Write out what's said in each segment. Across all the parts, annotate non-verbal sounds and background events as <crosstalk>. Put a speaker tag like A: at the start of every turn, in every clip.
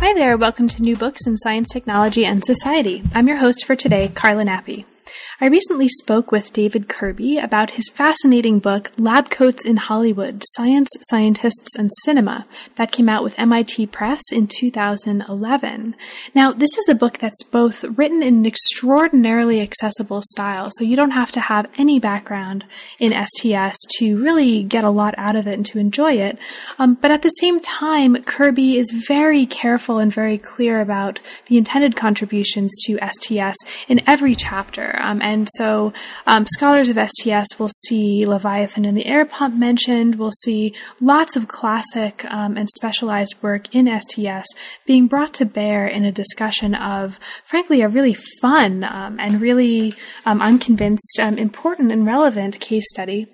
A: Hi there, welcome to New Books in Science, Technology, and Society. I'm your host for today, Carla Nappi. I recently spoke with David Kirby about his fascinating book, Lab Coats in Hollywood Science, Scientists, and Cinema, that came out with MIT Press in 2011. Now, this is a book that's both written in an extraordinarily accessible style, so you don't have to have any background in STS to really get a lot out of it and to enjoy it. Um, but at the same time, Kirby is very careful and very clear about the intended contributions to STS in every chapter. Um, and so um, scholars of STS will see Leviathan and the air pump mentioned. We'll see lots of classic um, and specialized work in STS being brought to bear in a discussion of, frankly, a really fun um, and really, um, I'm convinced, um, important and relevant case study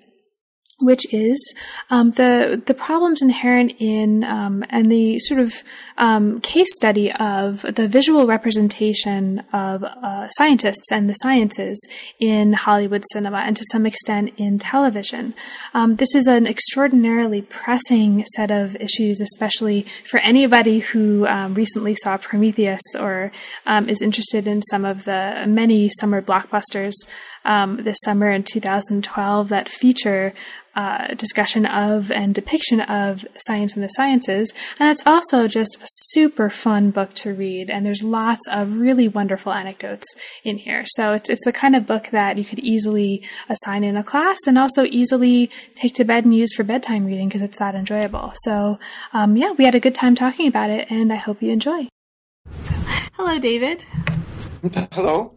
A: which is um, the the problems inherent in um, and the sort of um, case study of the visual representation of uh, scientists and the sciences in Hollywood cinema and to some extent in television. Um, this is an extraordinarily pressing set of issues, especially for anybody who um, recently saw Prometheus or um, is interested in some of the many summer blockbusters this summer in 2012 that feature uh, discussion of and depiction of science and the sciences. And it's also just a super fun book to read. And there's lots of really wonderful anecdotes in here. So it's, it's the kind of book that you could easily assign in a class and also easily take to bed and use for bedtime reading because it's that enjoyable. So, um, yeah, we had a good time talking about it and I hope you enjoy. Hello, David.
B: Hello.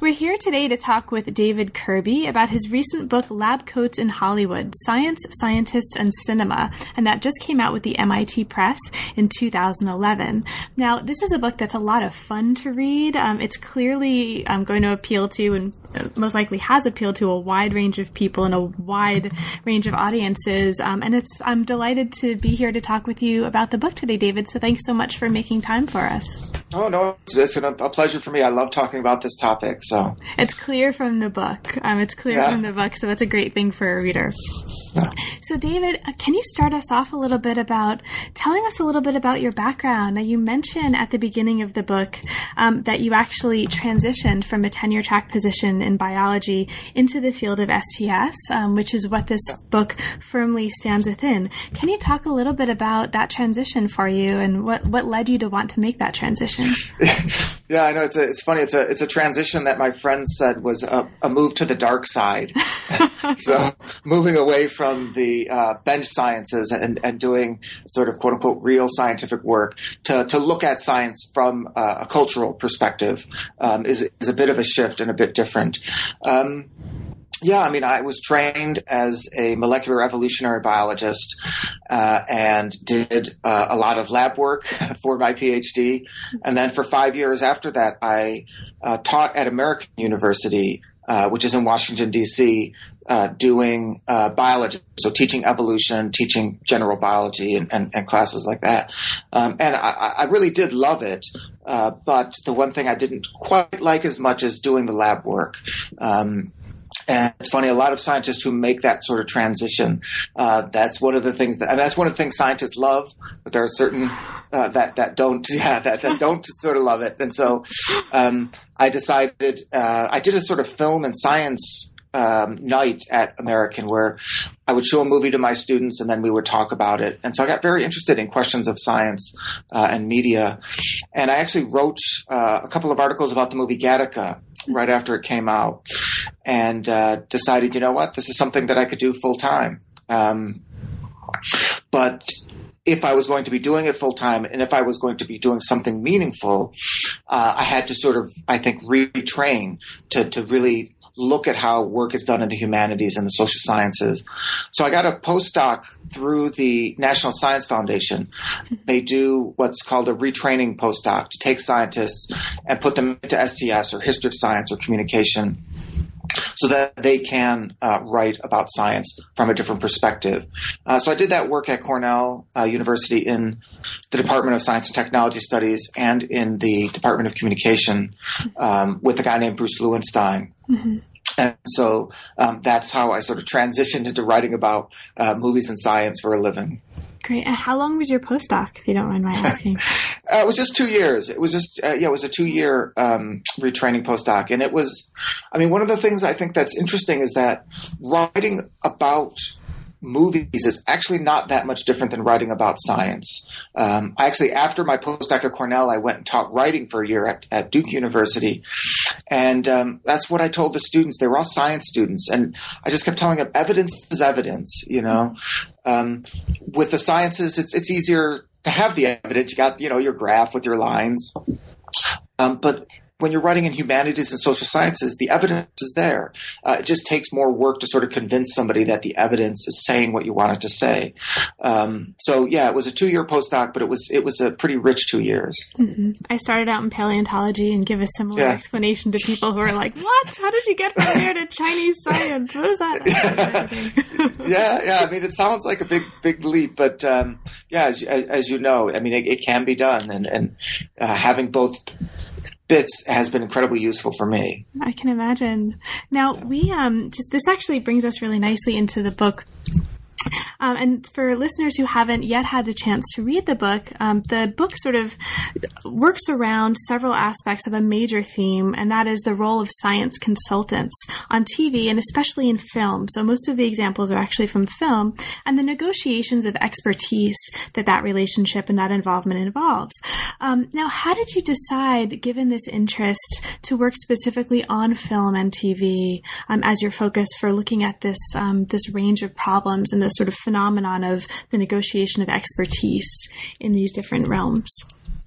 A: We're here today to talk with David Kirby about his recent book, Lab Coats in Hollywood Science, Scientists, and Cinema, and that just came out with the MIT Press in 2011. Now, this is a book that's a lot of fun to read. Um, it's clearly um, going to appeal to, and uh, most likely has appealed to, a wide range of people and a wide range of audiences. Um, and it's I'm delighted to be here to talk with you about the book today, David. So thanks so much for making time for us.
B: Oh no, it's a pleasure for me. I love talking about this topic. So
A: it's clear from the book. Um, it's clear yeah. from the book, so that's a great thing for a reader. Yeah. So, David, uh, can you start us off a little bit about telling us a little bit about your background? Now, you mentioned at the beginning of the book um, that you actually transitioned from a tenure track position in biology into the field of STS, um, which is what this book firmly stands within. Can you talk a little bit about that transition for you and what what led you to want to make that transition? <laughs>
B: yeah, I know it's a, it's funny. It's a it's a transition that my friends said was a, a move to the dark side. <laughs> so moving away from the uh, bench sciences and, and doing sort of quote unquote real scientific work to, to look at science from uh, a cultural perspective um, is is a bit of a shift and a bit different. Um, yeah, I mean, I was trained as a molecular evolutionary biologist uh, and did uh, a lot of lab work <laughs> for my PhD. And then for five years after that, I uh, taught at American University, uh, which is in Washington, D.C., uh, doing uh, biology, so teaching evolution, teaching general biology, and, and, and classes like that. Um, and I, I, really did love it. but the one thing I didn't quite like as much is doing the lab work. Um, and it's funny, a lot of scientists who make that sort of transition, uh, that's one of the things that, mean, that's one of the things scientists love, but there are certain, uh, that, that don't, <laughs> yeah, that, that don't sort of love it. And so, um, I decided, uh, I did a sort of film and science, um, night at American where I would show a movie to my students and then we would talk about it. And so I got very interested in questions of science uh, and media. And I actually wrote uh, a couple of articles about the movie Gattaca right after it came out and uh, decided, you know what, this is something that I could do full time. Um, but if I was going to be doing it full time and if I was going to be doing something meaningful, uh, I had to sort of, I think, retrain to, to really look at how work is done in the humanities and the social sciences. So I got a postdoc through the National Science Foundation. They do what's called a retraining postdoc to take scientists and put them into STS or history of science or communication so that they can uh, write about science from a different perspective. Uh, so I did that work at Cornell uh, University in the Department of Science and Technology Studies and in the Department of Communication um, with a guy named Bruce Lewenstein. Mm-hmm. And so um, that's how I sort of transitioned into writing about uh, movies and science for a living.
A: Great. And how long was your postdoc, if you don't mind my <laughs> asking?
B: uh, it was just two years. It was just, uh, yeah, it was a two year um, retraining postdoc. And it was, I mean, one of the things I think that's interesting is that writing about movies is actually not that much different than writing about science. Um, I actually, after my postdoc at Cornell, I went and taught writing for a year at, at Duke University. And um, that's what I told the students. They were all science students. And I just kept telling them evidence is evidence, you know. Um, with the sciences, it's, it's easier to have the evidence. You got, you know, your graph with your lines. Um, but when you're writing in humanities and social sciences, the evidence is there. Uh, it just takes more work to sort of convince somebody that the evidence is saying what you want it to say. Um, so yeah, it was a two year postdoc, but it was it was a pretty rich two years.
A: Mm-hmm. I started out in paleontology and give a similar yeah. explanation to people who are like, "What? How did you get from there to Chinese science? What is that?" <laughs> <laughs>
B: yeah, yeah. I mean, it sounds like a big big leap, but um, yeah, as, as, you know, I mean, it, it can be done, and and uh, having both bits has been incredibly useful for me.
A: I can imagine. Now we um just this actually brings us really nicely into the book um, and for listeners who haven't yet had a chance to read the book, um, the book sort of works around several aspects of a major theme, and that is the role of science consultants on TV and especially in film. So most of the examples are actually from film, and the negotiations of expertise that that relationship and that involvement involves. Um, now, how did you decide, given this interest, to work specifically on film and TV um, as your focus for looking at this um, this range of problems and this sort of phenomenon of the negotiation of expertise in these different realms?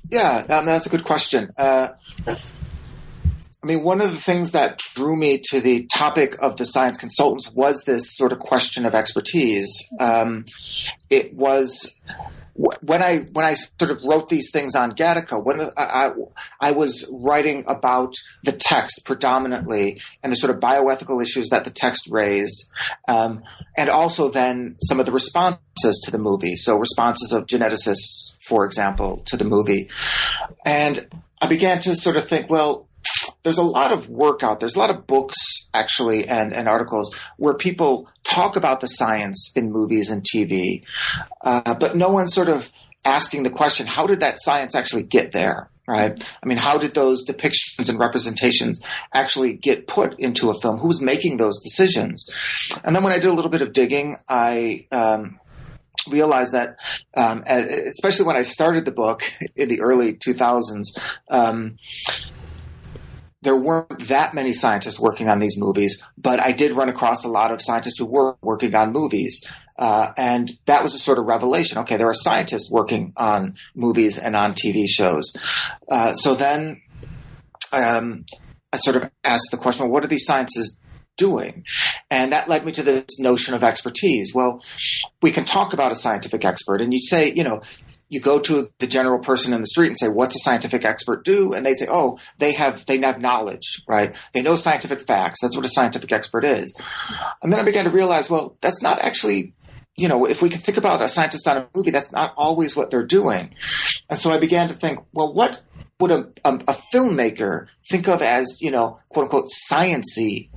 B: Yeah, that's a good question. Uh, I mean, one of the things that drew me to the topic of the science consultants was this sort of question of expertise. Um, it was when I when I sort of wrote these things on Gattaca, when I, I, I, was writing about the text predominantly and the sort of bioethical issues that the text raised, um, and also then some of the responses to the movie. So responses of geneticists, for example, to the movie, and I began to sort of think, well, there's a lot of work out. There's a lot of books actually and, and articles where people talk about the science in movies and TV, uh, but no one's sort of asking the question, how did that science actually get there? Right? I mean, how did those depictions and representations actually get put into a film? Who was making those decisions? And then when I did a little bit of digging, I um, realized that, um, especially when I started the book in the early 2000s, um, there weren't that many scientists working on these movies, but I did run across a lot of scientists who were working on movies. Uh, and that was a sort of revelation. Okay, there are scientists working on movies and on TV shows. Uh, so then um, I sort of asked the question, well, what are these scientists doing? And that led me to this notion of expertise. Well, we can talk about a scientific expert, and you'd say, you know, you go to the general person in the street and say, "What's a scientific expert do?" And they say, "Oh, they have they have knowledge, right? They know scientific facts. That's what a scientific expert is." And then I began to realize, well, that's not actually, you know, if we can think about a scientist on a movie, that's not always what they're doing. And so I began to think, well, what would a, a, a filmmaker think of as, you know, quote unquote, sciency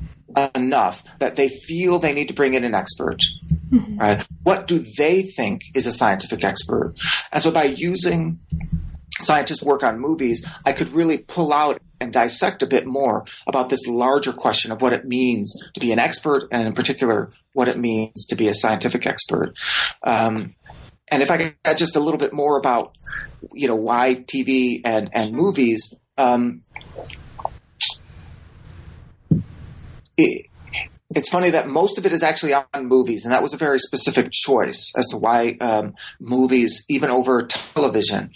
B: enough that they feel they need to bring in an expert? Mm-hmm. Right? What do they think is a scientific expert? And so by using scientists' work on movies, I could really pull out and dissect a bit more about this larger question of what it means to be an expert, and in particular, what it means to be a scientific expert. Um, and if I could add just a little bit more about, you know, why TV and, and movies, um, it, it's funny that most of it is actually on movies, and that was a very specific choice as to why um, movies, even over television.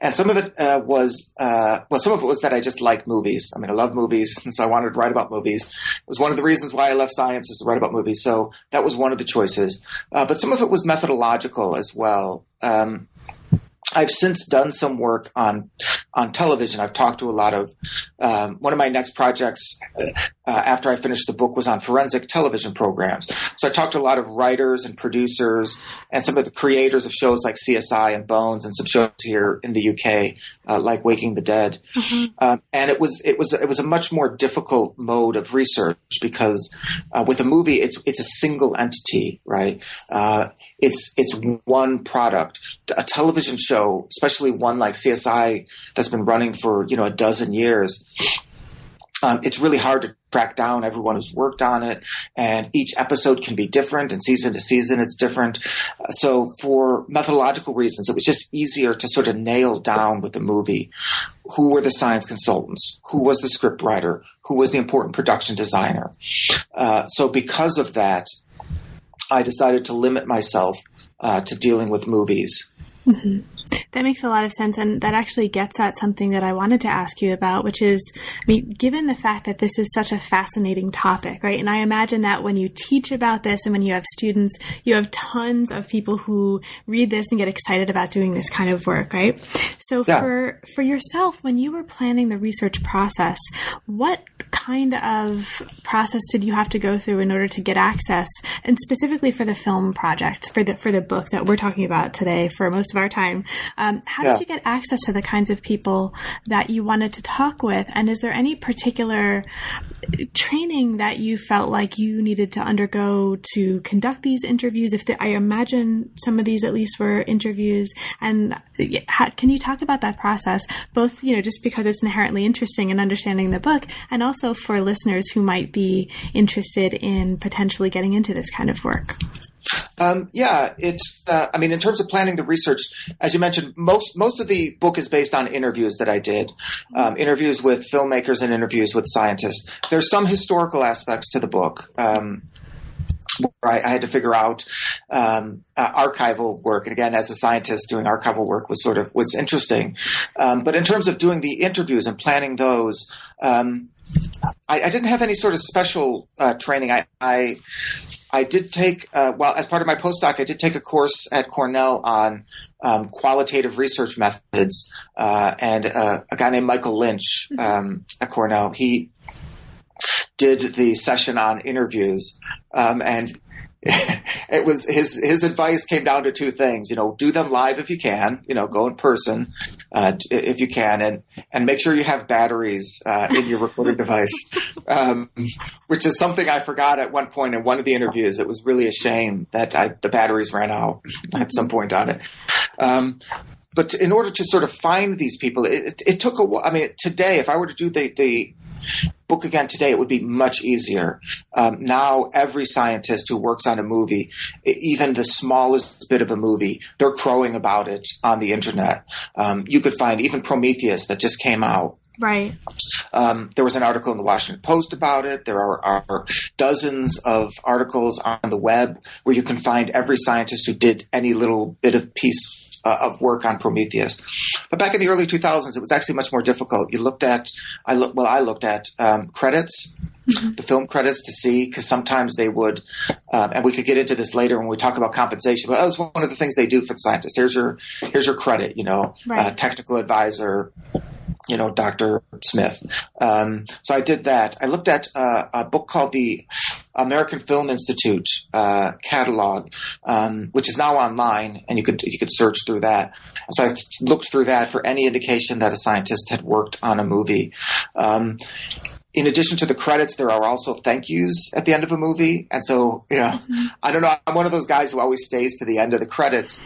B: And some of it uh, was, uh, well, some of it was that I just like movies. I mean, I love movies, <laughs> and so I wanted to write about movies. It was one of the reasons why I left science is to write about movies. So that was one of the choices. Uh, but some of it was methodological as well. Um, I've since done some work on on television. I've talked to a lot of um, one of my next projects uh, after I finished the book was on forensic television programs. So I talked to a lot of writers and producers and some of the creators of shows like CSI and Bones and some shows here in the UK uh, like Waking the Dead. Mm-hmm. Uh, and it was it was it was a much more difficult mode of research because uh, with a movie it's it's a single entity, right? Uh, it's it's one product. A television show, especially one like CSI that's been running for you know a dozen years. Um, it's really hard to track down everyone who's worked on it, and each episode can be different, and season to season it's different. Uh, so, for methodological reasons, it was just easier to sort of nail down with the movie who were the science consultants, who was the script writer, who was the important production designer. Uh, so, because of that, I decided to limit myself uh, to dealing with movies.
A: Mm-hmm. That makes a lot of sense. And that actually gets at something that I wanted to ask you about, which is, I mean, given the fact that this is such a fascinating topic, right? And I imagine that when you teach about this and when you have students, you have tons of people who read this and get excited about doing this kind of work, right? So yeah. for, for yourself, when you were planning the research process, what kind of process did you have to go through in order to get access and specifically for the film project, for the, for the book that we're talking about today for most of our time? Um, how yeah. did you get access to the kinds of people that you wanted to talk with? And is there any particular training that you felt like you needed to undergo to conduct these interviews? If the, I imagine some of these at least were interviews, and how, can you talk about that process? Both, you know, just because it's inherently interesting in understanding the book, and also for listeners who might be interested in potentially getting into this kind of work.
B: Um, yeah, it's. Uh, I mean, in terms of planning the research, as you mentioned, most most of the book is based on interviews that I did, um, interviews with filmmakers and interviews with scientists. There's some historical aspects to the book. Um, where I, I, had to figure out um, uh, archival work, and again, as a scientist, doing archival work was sort of was interesting. Um, but in terms of doing the interviews and planning those, um, I, I, didn't have any sort of special uh, training. I, I I did take, uh, well, as part of my postdoc, I did take a course at Cornell on um, qualitative research methods, uh, and uh, a guy named Michael Lynch mm-hmm. um, at Cornell, he did the session on interviews, um, and <laughs> it was his his advice came down to two things. You know, do them live if you can. You know, go in person uh, if you can, and and make sure you have batteries uh, in your recording device, <laughs> um, which is something I forgot at one point in one of the interviews. It was really a shame that I, the batteries ran out <laughs> at some point on it. Um, but in order to sort of find these people, it, it, it took a. I mean, today, if I were to do the the book again today, it would be much easier. Um, now, every scientist who works on a movie, even the smallest bit of a movie, they're crowing about it on the internet. Um, you could find even Prometheus that just came out.
A: Right.
B: Um, there was an article in the Washington Post about it. There are, are, dozens of articles on the web where you can find every scientist who did any little bit of piece uh, of work on Prometheus. But back in the early 2000s, it was actually much more difficult. You looked at, I look, well, I looked at um, credits, mm-hmm. the film credits to see, because sometimes they would, um, and we could get into this later when we talk about compensation. But that was one of the things they do for the scientists. Here's your, here's your credit. You know, right. uh, technical advisor, you know, Dr. Smith. Um, so I did that. I looked at uh, a book called the American Film Institute uh, catalog, um, which is now online, and you could you could search through that. So I looked through that for any indication that a scientist had worked on a movie. Um, in addition to the credits, there are also thank yous at the end of a movie. And so, you know, mm-hmm. I don't know. I'm one of those guys who always stays to the end of the credits.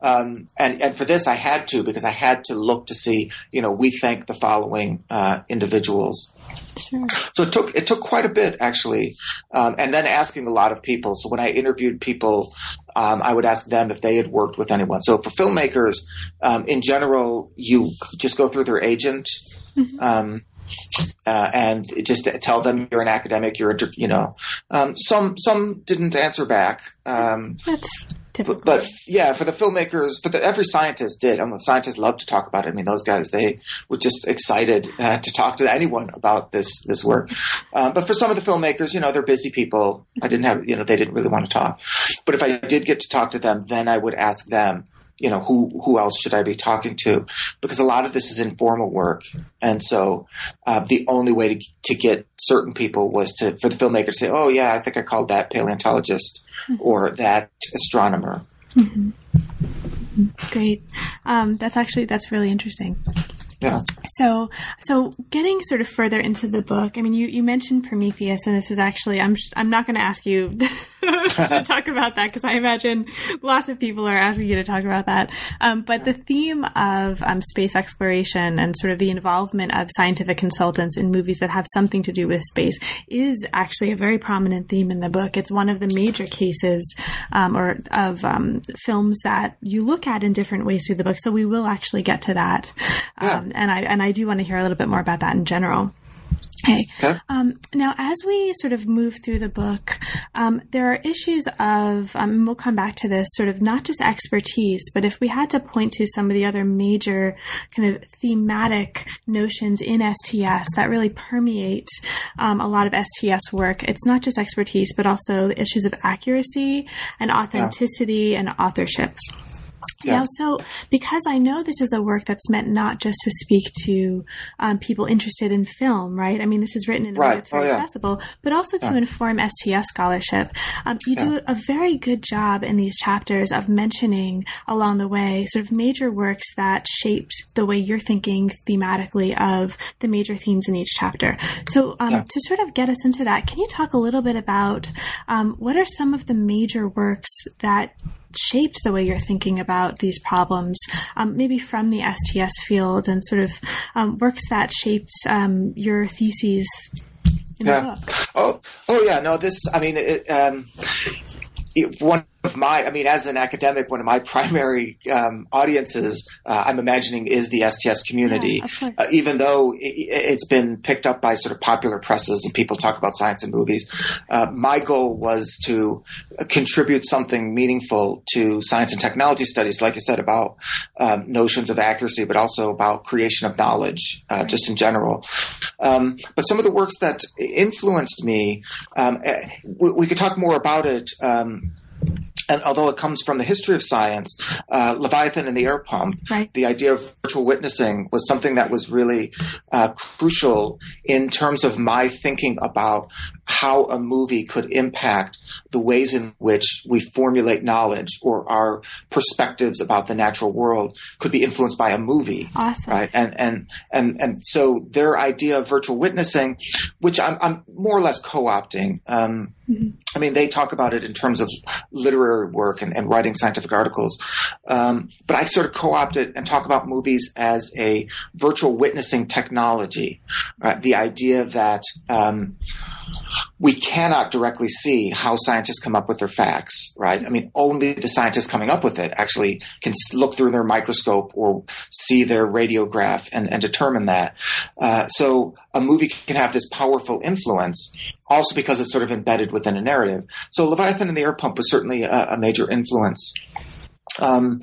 B: Um, and, and for this, I had to because I had to look to see, you know, we thank the following uh, individuals. Sure. So it took it took quite a bit actually, um, and then asking a lot of people. So when I interviewed people, um, I would ask them if they had worked with anyone. So for filmmakers, um, in general, you just go through their agent. Mm-hmm. Um, uh, and just tell them you're an academic. You're a, you know, um, some some didn't answer back. Um,
A: That's
B: but, but yeah, for the filmmakers, for the, every scientist did. I mean, scientists love to talk about it. I mean, those guys they were just excited uh, to talk to anyone about this this work. Um, but for some of the filmmakers, you know, they're busy people. I didn't have, you know, they didn't really want to talk. But if I did get to talk to them, then I would ask them. You know who who else should I be talking to? Because a lot of this is informal work, and so uh, the only way to to get certain people was to for the filmmaker to say, "Oh yeah, I think I called that paleontologist or that astronomer."
A: Great. Um, that's actually that's really interesting.
B: Yeah.
A: So, so getting sort of further into the book, I mean, you, you mentioned Prometheus, and this is actually, I'm, I'm not going to ask you <laughs> to <laughs> talk about that because I imagine lots of people are asking you to talk about that. Um, but the theme of um, space exploration and sort of the involvement of scientific consultants in movies that have something to do with space is actually a very prominent theme in the book. It's one of the major cases um, or of um, films that you look at in different ways through the book. So we will actually get to that.
B: Yeah.
A: Um, and I and I do want to hear a little bit more about that in general. Okay.
B: Okay.
A: Um, now, as we sort of move through the book, um, there are issues of, um, and we'll come back to this, sort of not just expertise, but if we had to point to some of the other major kind of thematic notions in STS that really permeate um, a lot of STS work, it's not just expertise, but also issues of accuracy and authenticity and authorship.
B: Yeah.
A: Now, so because I know this is a work that's meant not just to speak to um, people interested in film, right? I mean, this is written in a way that's very
B: Oh, yeah.
A: accessible, but also to inform STS scholarship. Um, you do a very good job in these chapters of mentioning along the way sort of major works that shaped the way you're thinking thematically of the major themes in each chapter. So, um,
B: Yeah.
A: to sort of get us into that, can you talk a little bit about um, what are some of the major works that shaped the way you're thinking about these problems, um, maybe from the STS field and sort of um, works that shaped um, your theses the
B: Yeah.
A: book.
B: Oh, oh yeah. No, this. I mean, it, um, it, one of my. I mean, as an academic, one of my primary um, audiences, uh, I'm imagining, is the STS community.
A: Yeah,
B: uh, even though it, it's been picked up by sort of popular presses and people talk about science and movies, uh, my goal was to contribute something meaningful to science and technology studies. Like I said about um, notions of accuracy, but also about creation of knowledge, uh, just in general. Um, but some of the works that influenced me, um, eh, we, we could talk more about it. And although it comes from the history of science, uh, Leviathan and the air pump,
A: Right.
B: the idea of virtual witnessing was something that was really uh, crucial in terms of my thinking about how a movie could impact the ways in which we formulate knowledge or our perspectives about the natural world could be influenced by a movie
A: Awesome.
B: right and and and and so their idea of virtual witnessing which i'm, I'm more or less co-opting um, I mean, they talk about it in terms of literary work and, and writing scientific articles. Um, but I sort of co-opt it and talk about movies as a virtual witnessing technology. Right? The idea that um, we cannot directly see how scientists come up with their facts, right? I mean, only the scientists coming up with it actually can look through their microscope or see their radiograph and, and determine that. Uh, so a movie can have this powerful influence also because it's sort of embedded within a narrative. So Leviathan and the Air Pump was certainly a, a major influence. Um,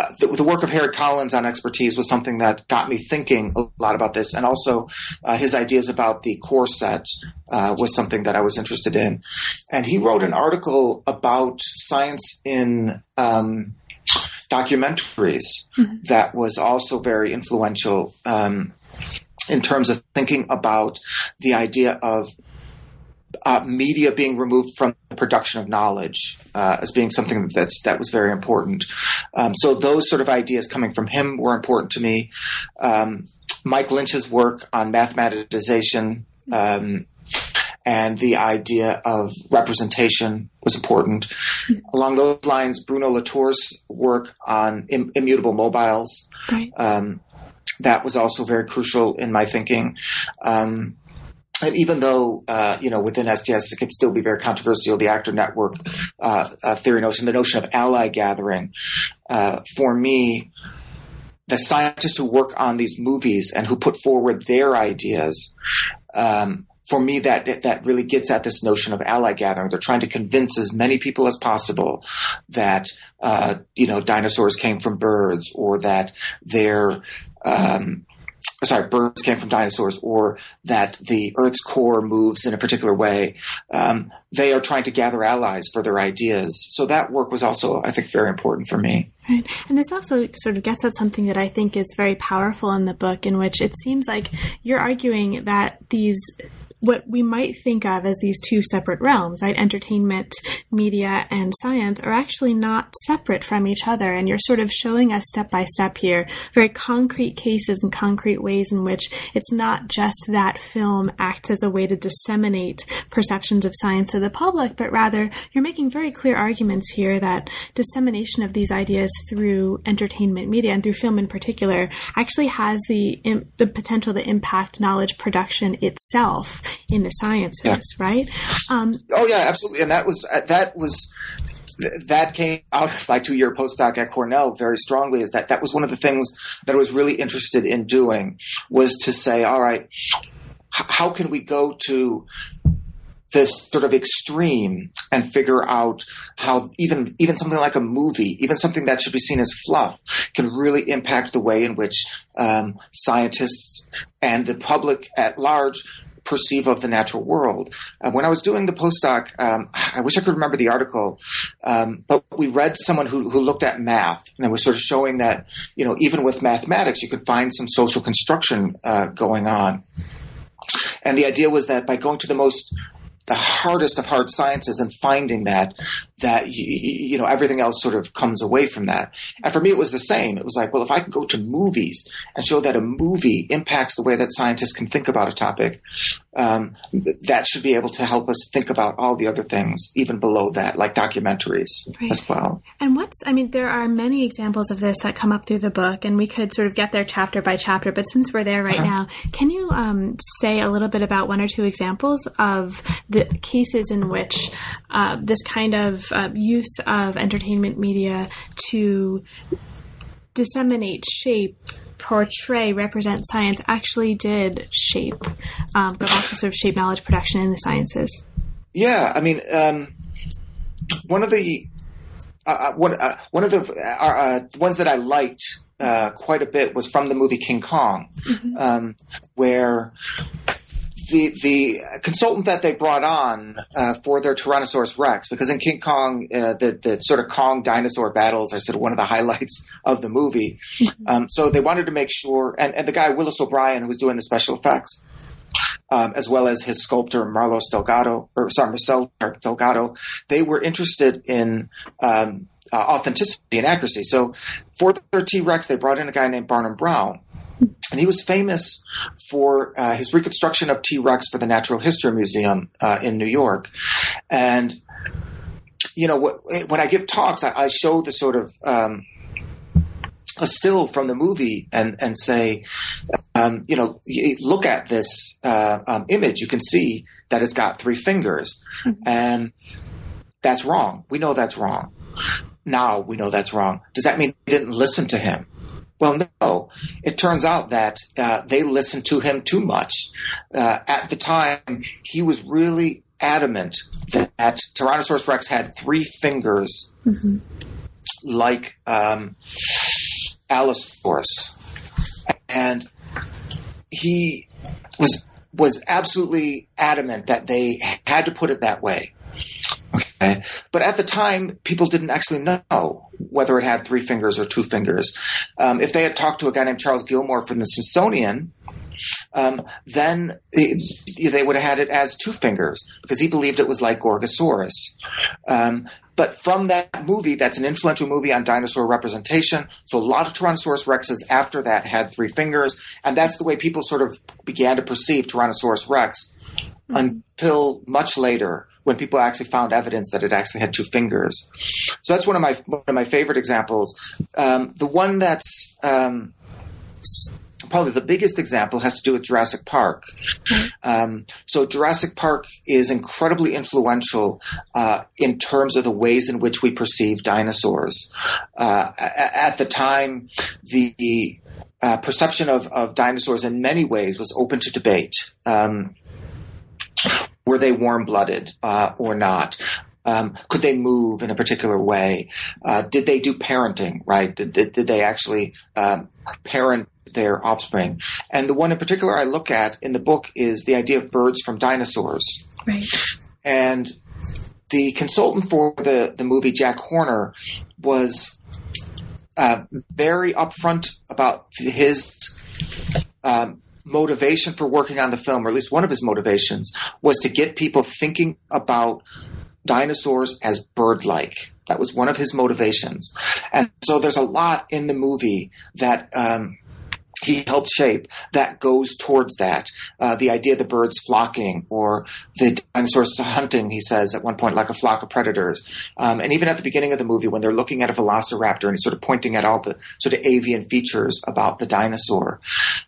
B: uh, the, the work of Harry Collins on expertise was something that got me thinking a lot about this, and also uh, his ideas about the core set uh, was something that I was interested in. And he wrote an article about science in um, documentaries that was also very influential um, in terms of thinking about the idea of uh, media being removed from the production of knowledge uh, as being something that's that was very important. Um, so those sort of ideas coming from him were important to me. Um, Mike Lynch's work on mathematization um, and the idea of representation was important. Along those lines, Bruno Latour's work on Im- immutable mobiles
A: Right.
B: um, that was also very crucial in my thinking. Um, and even though uh, you know within STS it could still be very controversial, the actor network uh, uh, theory notion, the notion of ally gathering, uh, for me, the scientists who work on these movies and who put forward their ideas, um, for me, that that really gets at this notion of ally gathering. They're trying to convince as many people as possible that uh, you know dinosaurs came from birds, or that they're um, sorry, birds came from dinosaurs, or that the Earth's core moves in a particular way. Um, they are trying to gather allies for their ideas. So that work was also, I think, very important for me.
A: Right. And this also sort of gets at something that I think is very powerful in the book, in which it seems like you're arguing that these what we might think of as these two separate realms, right? Entertainment, media, and science are actually not separate from each other. And you're sort of showing us step by step here very concrete cases and concrete ways in which it's not just that film acts as a way to disseminate perceptions of science to the public, but rather you're making very clear arguments here that dissemination of these ideas through entertainment media and through film in particular actually has the, the potential to impact knowledge production itself in the sciences, yeah. right?
B: Um, oh yeah, absolutely. And that was uh, that was that came out of my two year postdoc at Cornell very strongly. Is that that was one of the things that I was really interested in doing was to say, all right, how can we go to this sort of extreme and figure out how even even something like a movie, even something that should be seen as fluff, can really impact the way in which um, scientists and the public at large perceive of the natural world. Uh, when I was doing the postdoc, um, I wish I could remember the article, um, but we read someone who, who looked at math and it was sort of showing that, you know, even with mathematics, you could find some social construction uh, going on. And the idea was that by going to the most the hardest of hard sciences and finding that that you, you, know everything else sort of comes away from that. And for me it was the same. It was like well if i can go to movies and show that a movie impacts the way that scientists can think about a topic um, that should be able to help us think about all the other things even below that like documentaries right. as well
A: and what's i mean there are many examples of this that come up through the book and we could sort of get there chapter by chapter but since we're there right uh-huh. now can you um, say a little bit about one or two examples of the cases in which uh, this kind of uh, use of entertainment media to disseminate, shape, portray, represent science actually did shape, um, go back to sort of shape knowledge production in the sciences.
B: Yeah, I mean, um, one of the uh, uh one uh, one of the uh, uh, ones that I liked uh, quite a bit was from the movie King Kong, mm-hmm. um, where the the consultant that they brought on uh, for their Tyrannosaurus Rex, because in King Kong, uh, the the sort of Kong dinosaur battles are sort of one of the <laughs> highlights of the movie. Mm-hmm. Um, so they wanted to make sure, and, and the guy Willis O'Brien, who was doing the special effects, um, as well as his sculptor Marlos Delgado, or sorry, Marcel Delgado, they were interested in um, uh, authenticity and accuracy. So for their T Rex, they brought in a guy named Barnum Brown and he was famous for uh, his reconstruction of T Rex for the Natural History Museum uh, in New York. And, you know, when I give talks, I, show the sort of um, a still from the movie and, and say, um, you know, look at this uh, um, image. You can see that it's got three fingers. Mm-hmm. And that's wrong. We know that's wrong. Now we know that's wrong. Does that mean they didn't listen to him? Well, no. It turns out that uh, they listened to him too much. Uh, at the time, he was really adamant that Tyrannosaurus Rex had three fingers, mm-hmm. like um, Allosaurus, and he was was absolutely adamant that they had to put it that way. Okay. But at the time, people didn't actually know whether it had three fingers or two fingers. Um, if they had talked to a guy named Charles Gilmore from the Smithsonian, um, then it, they would have had it as two fingers because he believed it was like Gorgosaurus. Um, but from that movie, that's an influential movie on dinosaur representation. So a lot of Tyrannosaurus rexes after that had three fingers, and that's the way people sort of began to perceive Tyrannosaurus rex mm-hmm. until much later when people actually found evidence that it actually had two fingers. So that's one of my one of my favorite examples. Um, the one that's um, probably the biggest example has to do with Jurassic Park. Um, so Jurassic Park is incredibly influential uh, in terms of the ways in which we perceive dinosaurs. Uh, at the time, the uh, perception of, of dinosaurs in many ways was open to debate. Um, were they warm blooded uh, or not? Um, could they move in a particular way? Uh, did they do parenting, right? Did, did, did they actually um, parent their offspring? And the one in particular I look at in the book is the idea of birds from dinosaurs.
A: Right.
B: And the consultant for the, the movie, Jack Horner, was uh, very upfront about his um, motivation for working on the film, or at least one of his motivations, was to get people thinking about dinosaurs as bird like. That was one of his motivations. And so there's a lot in the movie that um, he helped shape that goes towards that. Uh, the idea of the birds flocking or the dinosaurs hunting, he says at one point, like a flock of predators. Um, and even at the beginning of the movie, when they're looking at a velociraptor and he's sort of pointing at all the sort of avian features about the dinosaur.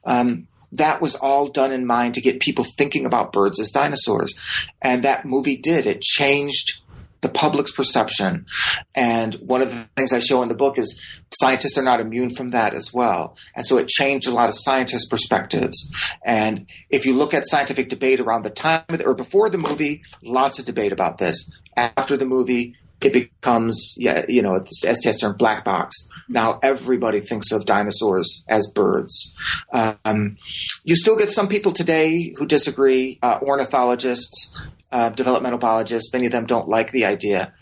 B: Um, that was all done in mind to get people thinking about birds as dinosaurs. And that movie did. It changed the public's perception. And one of the things I show in the book is scientists are not immune from that as well. And so it changed a lot of scientists' perspectives. And if you look at scientific debate around the time or before the movie, lots of debate about this. After the movie, it becomes, yeah, you know, it's STS term black box. Now everybody thinks of dinosaurs as birds. Um, you still get some people today who disagree, uh, ornithologists, uh, developmental biologists. Many of them don't like the idea,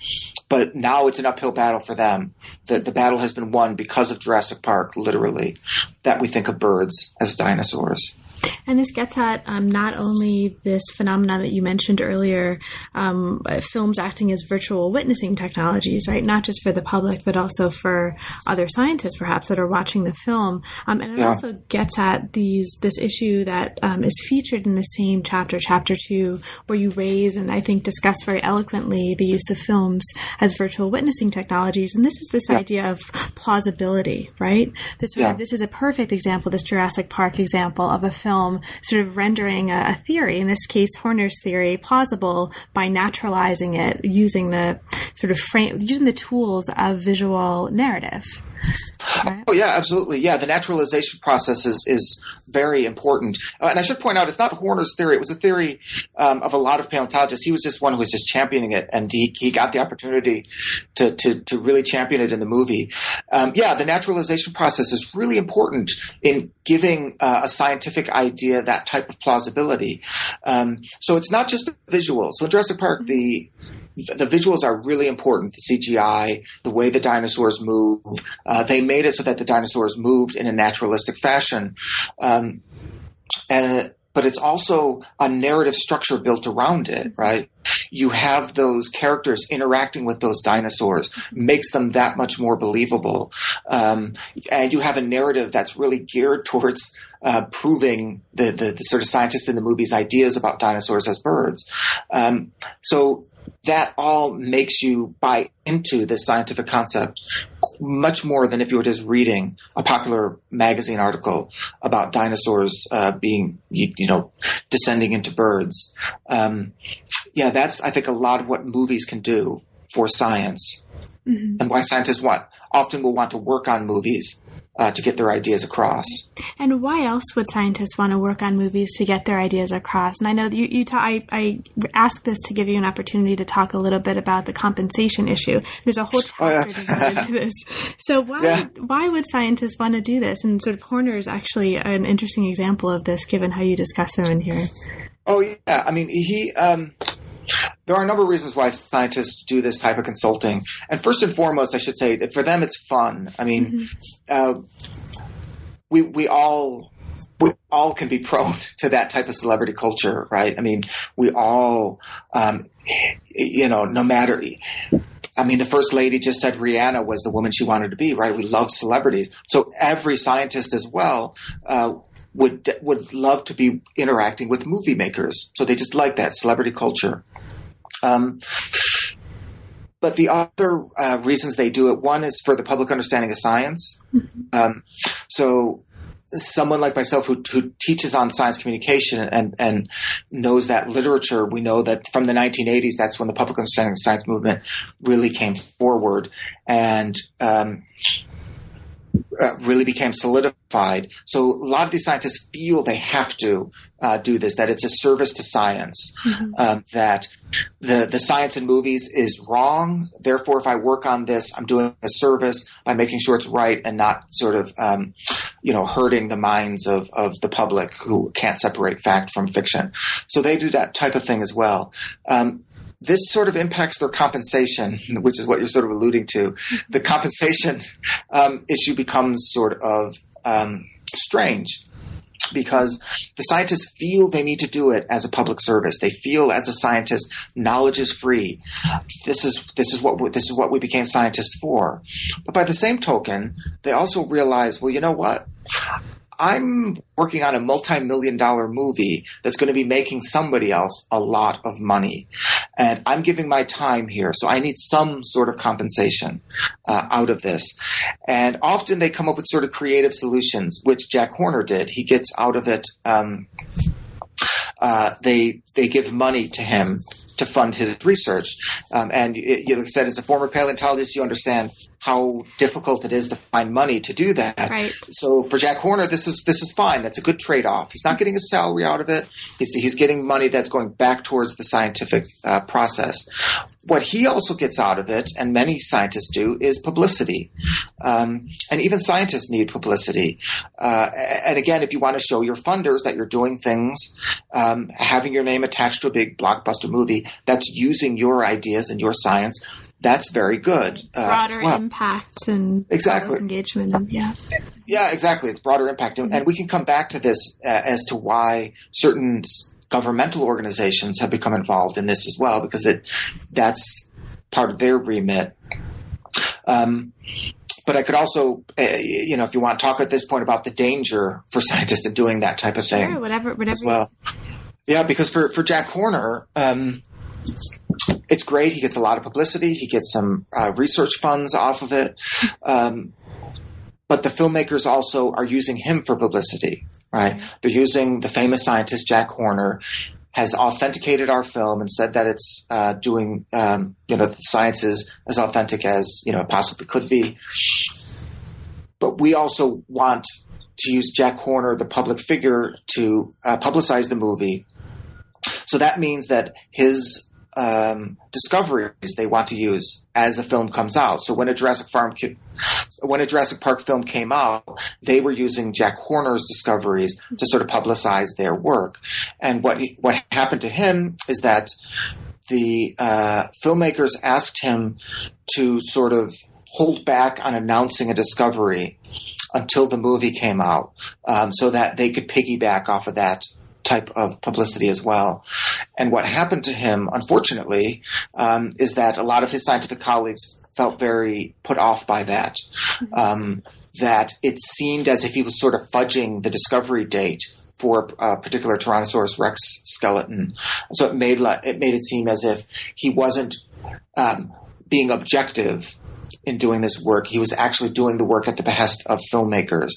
B: but now it's an uphill battle for them. The, the battle has been won because of Jurassic Park, literally, that we think of birds as dinosaurs.
A: And this gets at um, not only this phenomenon that you mentioned earlier, um, films acting as virtual witnessing technologies, right? Not just for the public, but also for other scientists, perhaps, that are watching the film. Um, and it yeah. also gets at these this issue that um, is featured in the same chapter, chapter two, where you raise and I think discuss very eloquently the use of films as virtual witnessing technologies. And this is this yeah. idea of plausibility, right? This yeah. this is a perfect example, this Jurassic Park example of a film film sort of rendering a, a theory, in this case, Horner's theory, plausible by naturalizing it using the sort of frame, using the tools of visual narrative.
B: Oh yeah, absolutely. Yeah, the naturalization process is is very important. Uh, and I should point out, it's not Horner's theory. It was a theory um, of a lot of paleontologists. He was just one who was just championing it, and he, he got the opportunity to, to, to really champion it in the movie. Um, yeah, the naturalization process is really important in giving uh, a scientific idea that type of plausibility. Um, so it's not just the visual. So in Jurassic Park, the the visuals are really important. The CGI, the way the dinosaurs move, uh, they made it so that the dinosaurs moved in a naturalistic fashion. Um, and but it's also a narrative structure built around it, right? You have those characters interacting with those dinosaurs, makes them that much more believable. Um, and you have a narrative that's really geared towards uh, proving the, the, the, sort of scientists in the movies' ideas about dinosaurs as birds. Um, so that all makes you buy into this scientific concept much more than if you were just reading a popular magazine article about dinosaurs uh, being, you, you, know, descending into birds. Um, yeah, that's I think a lot of what movies can do for science, mm-hmm. and why scientists want often will want to work on movies uh, to get their ideas across.
A: And why else would scientists want to work on movies to get their ideas across? And I know you, you ta- I, I asked this to give you an opportunity to talk a little bit about the compensation issue. There's a whole chapter oh, yeah. devoted to <laughs> this. So why yeah. why would scientists want to do this? And sort of Horner is actually an interesting example of this, given how you discuss them in here.
B: Oh yeah, I mean he. Um, there are a number of reasons why scientists do this type of consulting. And first and foremost, I should say that for them, it's fun. I mean, mm-hmm. uh, we we all we all can be prone <laughs> to that type of celebrity culture, right? I mean, we all, um, you know, no matter. I mean, the first lady just said Rihanna was the woman she wanted to be, right? We love celebrities, so every scientist as well. Uh, would would love to be interacting with movie makers, so they just like that celebrity culture. Um, but the other uh, reasons they do it, one is for the public understanding of science. Um, so someone like myself who, who, teaches on science communication and, and knows that literature, we know that from the 1980s, that's when the public understanding of science movement really came forward. And um, uh, really became solidified. So a lot of these scientists feel they have to uh, do this, that it's a service to science, mm-hmm. um, that the, the science in movies is wrong. Therefore, if I work on this, I'm doing a service by making sure it's right and not sort of, um, you know, hurting the minds of, of the public who can't separate fact from fiction. So they do that type of thing as well. Um, this sort of impacts their compensation, <laughs> which is what you're sort of alluding to. <laughs> The compensation um, issue becomes sort of um, strange because the scientists feel they need to do it as a public service. They feel as a scientist, knowledge is free. This is this is what this is what we became scientists for. But by the same token, they also realize, well, you know what? I'm working on a multi-million dollar movie that's going to be making somebody else a lot of money. And I'm giving my time here. So I need some sort of compensation uh, out of this. And often they come up with sort of creative solutions, which Jack Horner did. He gets out of it. Um, uh, they they give money to him to fund his research. Um, and it, like I said, as a former paleontologist, you understand how difficult it is to find money to do that.
A: Right.
B: So for Jack Horner, this is this is fine. That's a good trade off. He's not getting a salary out of it. He's he's getting money that's going back towards the scientific uh, process. What he also gets out of it, and many scientists do, is publicity. Um, and even scientists need publicity. Uh, and again, if you want to show your funders that you're doing things, um, having your name attached to a big blockbuster movie that's using your ideas and your science that's very good.
A: Uh, broader well. impact and
B: exactly
A: engagement. And, yeah,
B: yeah, exactly. It's broader impact, mm-hmm. and we can come back to this uh, as to why certain governmental organizations have become involved in this as well, because it that's part of their remit. Um, but I could also, uh, you know, if you want to talk at this point about the danger for <laughs> scientists in doing that type of
A: sure,
B: thing,
A: whatever, whatever.
B: As well, yeah, because for for Jack Horner, um, it's great. He gets a lot of publicity. He gets some uh, research funds off of it. Um, but the filmmakers also are using him for publicity, right? They're using the famous scientist Jack Horner has authenticated our film and said that it's uh, doing, um, you know, the science is as authentic as you know it possibly could be. But we also want to use Jack Horner, the public figure, to uh, publicize the movie. So that means that his um, discoveries they want to use as a film comes out. So when a Jurassic Farm, when a Jurassic Park film came out, they were using Jack Horner's discoveries to sort of publicize their work. And what he, what happened to him is that the uh, filmmakers asked him to sort of hold back on announcing a discovery until the movie came out, um, so that they could piggyback off of that type of publicity as well. And what happened to him, unfortunately, um, is that a lot of his scientific colleagues felt very put off by that. Um, that it seemed as if he was sort of fudging the discovery date for a particular Tyrannosaurus Rex skeleton. So it made it made it seem as if he wasn't um, being objective in doing this work. He was actually doing the work at the behest of filmmakers.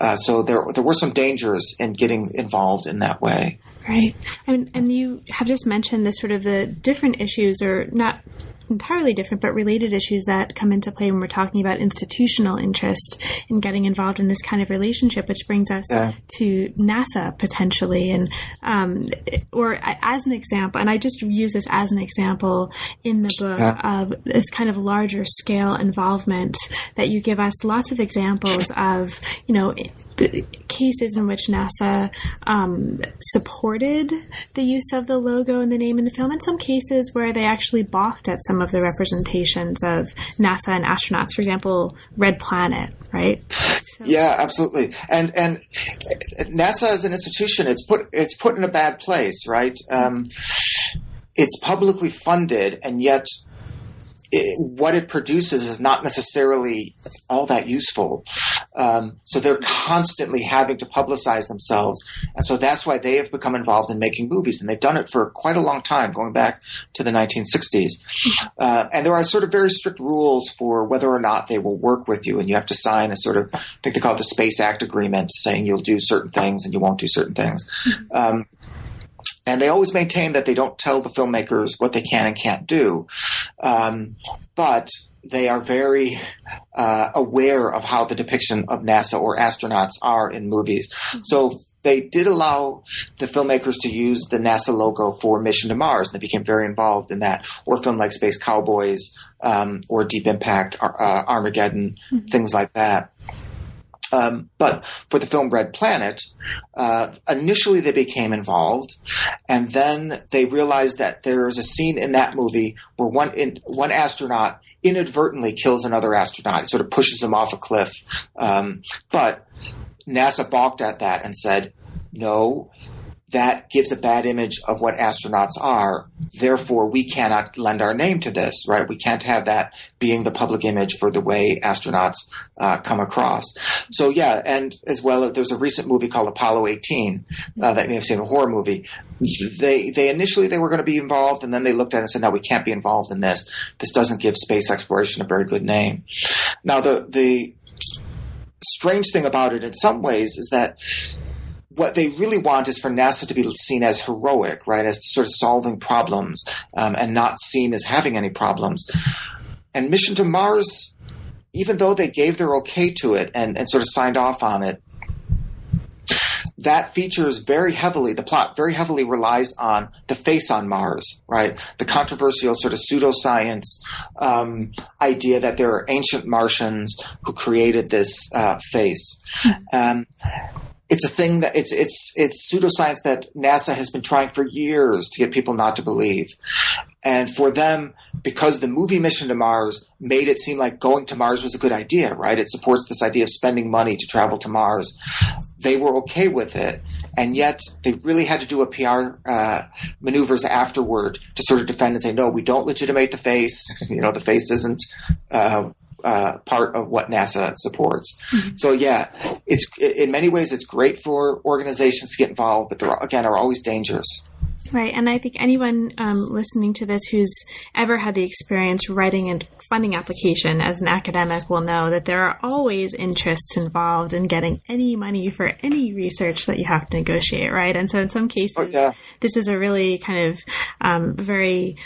B: Uh, so there there were some dangers in getting involved in that way.
A: Right, and and you have just mentioned the sort of the different issues, or not entirely different but related issues that come into play when we're talking about institutional interest in getting involved in this kind of relationship, which brings us yeah. to NASA potentially. And, um, or as an example, and I just use this as an example in the book yeah. of this kind of larger scale involvement that you give us lots of examples of, you know, cases in which NASA um, supported the use of the logo and the name in the film, and some cases where they actually balked at some of the representations of NASA and astronauts. For example, Red Planet, right?
B: So. Yeah, absolutely. And and NASA as an institution, it's put it's put in a bad place, right? Um, it's publicly funded, and yet what it produces is not necessarily all that useful. Um, so they're constantly having to publicize themselves. And so that's why they have become involved in making movies. And they've done it for quite a long time, going back to the 1960s. Uh, and there are sort of very strict rules for whether or not they will work with you. And you have to sign a sort of, I think they call it the Space Act Agreement, saying you'll do certain things and you won't do certain things. Um, and they always maintain that they don't tell the filmmakers what they can and can't do. Um, but they are very uh, aware of how the depiction of NASA or astronauts are in movies. So they did allow the filmmakers to use the NASA logo for Mission to Mars, and they became very involved in that, or film like Space Cowboys, um, or Deep Impact, uh, Armageddon, mm-hmm. things like that. Um, but for the film Red Planet, uh, initially they became involved, and then they realized that there is a scene in that movie where one in, one astronaut inadvertently kills another astronaut. He sort of pushes him off a cliff, um, but NASA balked at that and said, "No, that gives a bad image of what astronauts are. Therefore, we cannot lend our name to this, right? We can't have that being the public image for the way astronauts uh, come across. So, yeah, and as well, there's a recent movie called Apollo 18 uh, that you may have seen, a horror movie. They they initially they were going to be involved, and then they looked at it and said, "No, we can't be involved in this. This doesn't give space exploration a very good name." Now, the the strange thing about it, in some ways, is that what they really want is for NASA to be seen as heroic, right, as sort of solving problems um, and not seen as having any problems. And Mission to Mars, even though they gave their okay to it and, and sort of signed off on it, that features very heavily, the plot very heavily relies on the face on Mars, right? The controversial sort of pseudoscience um, idea that there are ancient Martians who created this uh, face. Um, it's a thing that it's it's it's pseudoscience that NASA has been trying for years to get people not to believe. And for them, because the movie Mission to Mars made it seem like going to Mars was a good idea, right? It supports this idea of spending money to travel to Mars. They were okay with it, and yet they really had to do a PR uh, maneuvers afterward to sort of defend and say, no, we don't legitimate the face. You know, the face isn't uh, uh, part of what NASA supports. Mm-hmm. So yeah, it's in many ways it's great for organizations to get involved, but there again are always dangers.
A: Right, and I think anyone um, listening to this who's ever had the experience writing a funding application as an academic will know that there are always interests involved in getting any money for any research that you have to negotiate, right? And so in some cases, oh, yeah. this is a really kind of um, very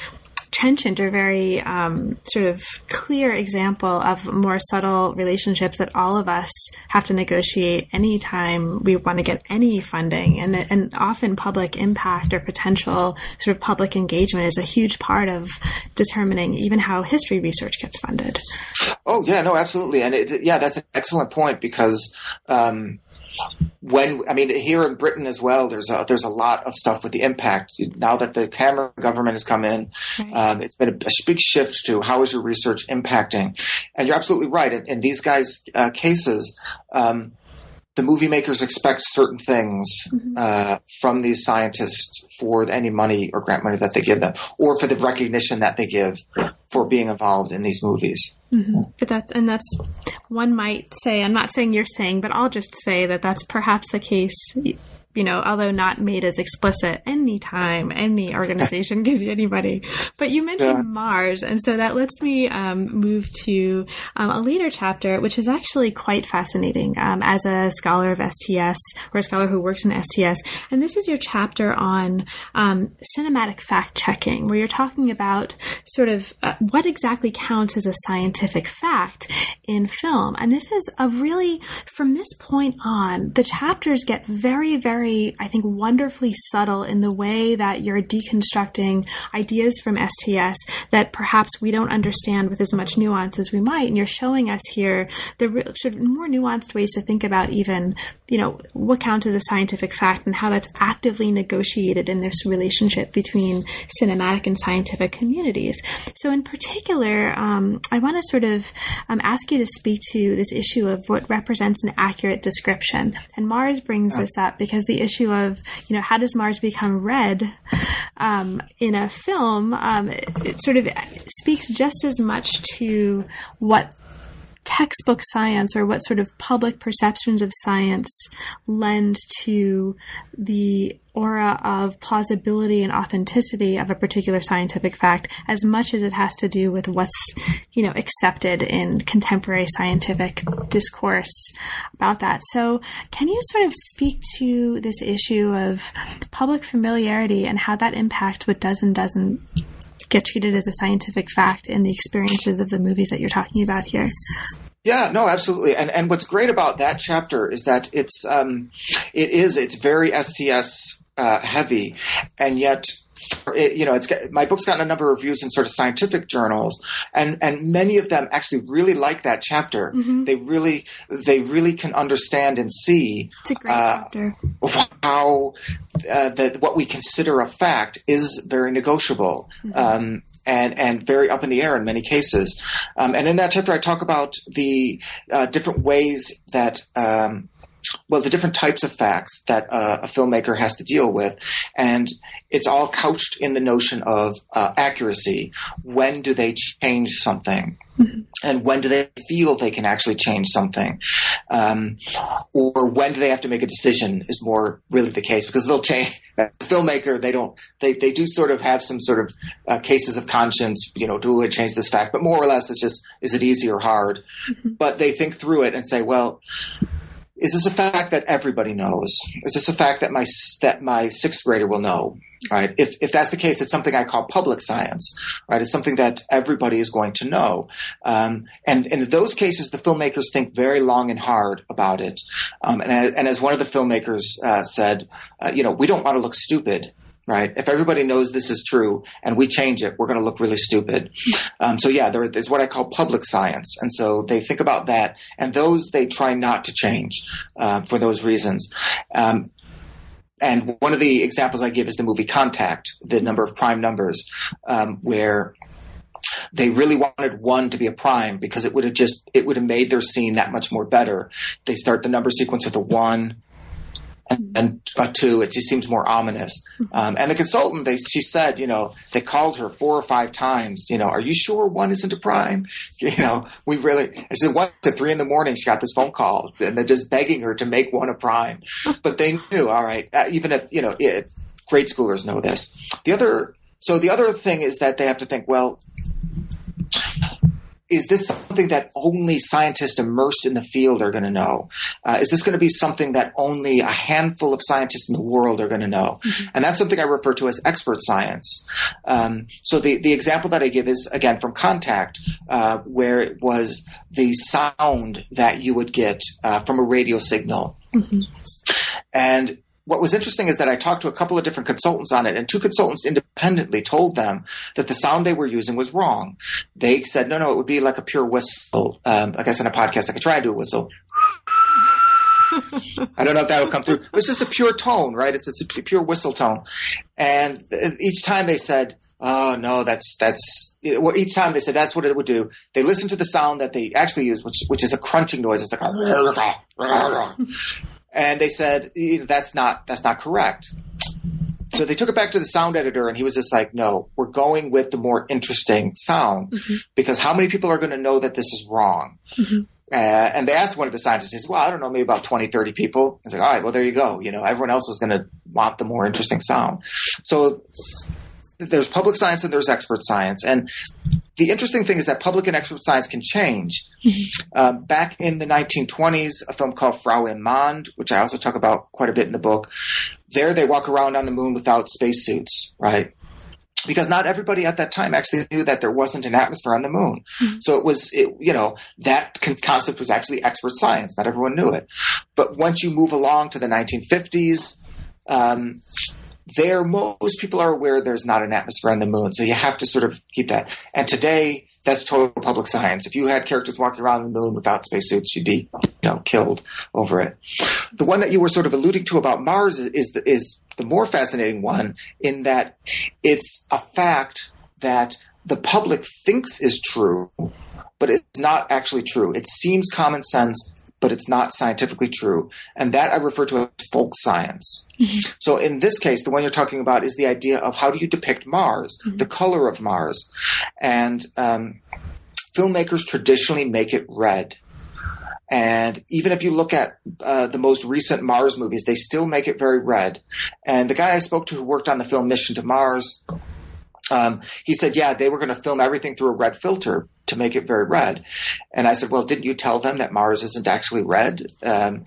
A: trenchant or very um, sort of clear example of more subtle relationships that all of us have to negotiate anytime we want to get any funding. And, and often public impact or potential sort of public engagement is a huge part of determining even how history research gets funded.
B: Oh, yeah, no, absolutely. And it, yeah, that's an excellent point because. Um, when I mean here in Britain as well, there's a, there's a lot of stuff with the impact now that the Cameron government has come in. Right. Um, it's been a, a, big shift to how is your research impacting, and you're absolutely right. In, in these guys' uh, cases, um, the movie makers expect certain things mm-hmm. uh, from these scientists for any money or grant money that they give them, or for the recognition that they give for being involved in these movies.
A: Mm-hmm. But that's and that's one might say. I'm not saying you're saying, but I'll just say that that's perhaps the case you know, although not made as explicit anytime any organization <laughs> gives you anybody. But you mentioned yeah. Mars, and so that lets me um, move to um, a later chapter, which is actually quite fascinating um, as a scholar of STS or a scholar who works in STS. And this is your chapter on um, cinematic fact checking, where you're talking about sort of uh, what exactly counts as a scientific fact in film. And this is a really, from this point on, the chapters get very, very very, I think, wonderfully subtle in the way that you're deconstructing ideas from STS that perhaps we don't understand with as much nuance as we might. And you're showing us here the sort of more nuanced ways to think about even, you know, what counts as a scientific fact and how that's actively negotiated in this relationship between cinematic and scientific communities. So, in particular, um, I want to sort of um, ask you to speak to this issue of what represents an accurate description. And Mars brings this up because the issue of you know how does Mars become red um, in a film, um, it, it sort of speaks just as much to what textbook science or what sort of public perceptions of science lend to the aura of plausibility and authenticity of a particular scientific fact as much as it has to do with what's you know accepted in contemporary scientific discourse about that. So can you sort of speak to this issue of public familiarity and how that impacts what does and doesn't get treated as a scientific fact in the experiences of the movies that you're talking about here.
B: Yeah, no, absolutely. And and what's great about that chapter is that it's um, it is it's very STS uh, heavy, and yet it, you know, it's my book's gotten a number of reviews in sort of scientific journals, and and many of them actually really like that chapter.
A: Mm-hmm.
B: They really they really can understand and see
A: It's a great
B: uh,
A: chapter.
B: how uh, that what we consider a fact is very negotiable um, and and very up in the air in many cases. Um, and in that chapter, I talk about the uh, different ways that. Um, well, the different types of facts that uh, a filmmaker has to deal with, and it's all couched in the notion of uh, accuracy. When do they change something? And when do they feel they can actually change something? Um, or when do they have to make a decision is more really the case because they'll change. <laughs> As a filmmaker, they don't, they, they do sort of have some sort of uh, cases of conscience, you know, do we change this fact? But more or less, it's just, is it easy or hard? But they think through it and say, well, is this a fact that everybody knows? Is this a fact that my that my sixth grader will know? Right. If if that's the case, it's something I call public science. Right. It's something that everybody is going to know. Um, and, and in those cases, the filmmakers think very long and hard about it. Um, and and as one of the filmmakers uh, said, uh, you know, we don't want to look stupid right? If everybody knows this is true and we change it, we're going to look really stupid. Um, so yeah, there is what I call public science, and so they think about that, and those they try not to change uh, for those reasons. Um, and one of the examples I give is the movie Contact, the number of prime numbers, um, where they really wanted one to be a prime because it would have just it would have made their scene that much more better. They start the number sequence with a one, and, and two. It just seems more ominous. Um, and the consultant, they she said, you know, they called her four or five times. You know, are you sure one isn't a prime? <laughs> You know, we really. I said once at three in the morning, she got this phone call, and they're just begging her to make one a prime. <laughs> But they knew, all right, uh, even if you know, it, grade schoolers know this. The other, so the other thing is that they have to think, well, is this something that only scientists immersed in the field are going to know? Uh, is this going to be something that only a handful of scientists in the world are going to know? And that's something I refer to as expert science. Um, so the, the example that I give is, again, from Contact, uh, where it was the sound that you would get uh, from a radio signal. And what was interesting is that I talked to a couple of different consultants on it, and two consultants independently told them that the sound they were using was wrong. They said, no, no, it would be like a pure whistle. Um, I guess in a podcast, I could try and do a whistle. I don't know if that would come through. It's just a pure tone, right? It's, it's a pure whistle tone. And each time they said, oh, no, that's, that's, well, each time they said that's what it would do. They listened to the sound that they actually use, which, which is a crunching noise. It's like a <laughs> and they said that's not that's not correct. So they took it back to the sound editor, and he was just like, "No, we're going with the more interesting sound because how many people are going to know that this is wrong?" Uh, and they asked one of the scientists, he said, well, I don't know, maybe about 20, 30 people. He's like, all right, well, there you go. You know, everyone else is going to want the more interesting sound. So there's public science and there's expert science. And the interesting thing is that public and expert science can change. Um, back in the 1920s, a film called Frau im Mond, which I also talk about quite a bit in the book, there they walk around on the moon without spacesuits, right? Because not everybody at that time actually knew that there wasn't an atmosphere on the moon. So it was, it, you know, that con- concept was actually expert science. Not everyone knew it. But once you move along to the 1950s, um, there most people are aware there's not an atmosphere on the moon so you have to sort of keep that. And today that's total public science. If you had characters walking around the moon without spacesuits you'd be you know killed over it. The one that you were sort of alluding to about mars is, is the, is the more fascinating one in that it's a fact that the public thinks is true but it's not actually true. It seems common sense but it's not scientifically true. And that I refer to as folk science. So in this case, the one you're talking about is the idea of how do you depict Mars, the color of Mars. And um, filmmakers traditionally make it red. And even if you look at uh, the most recent Mars movies, they still make it very red. And the guy I spoke to who worked on the film Mission to Mars, um, he said, yeah, they were going to film everything through a red filter to make it very red. And I said, well, didn't you tell them that Mars isn't actually red? Um,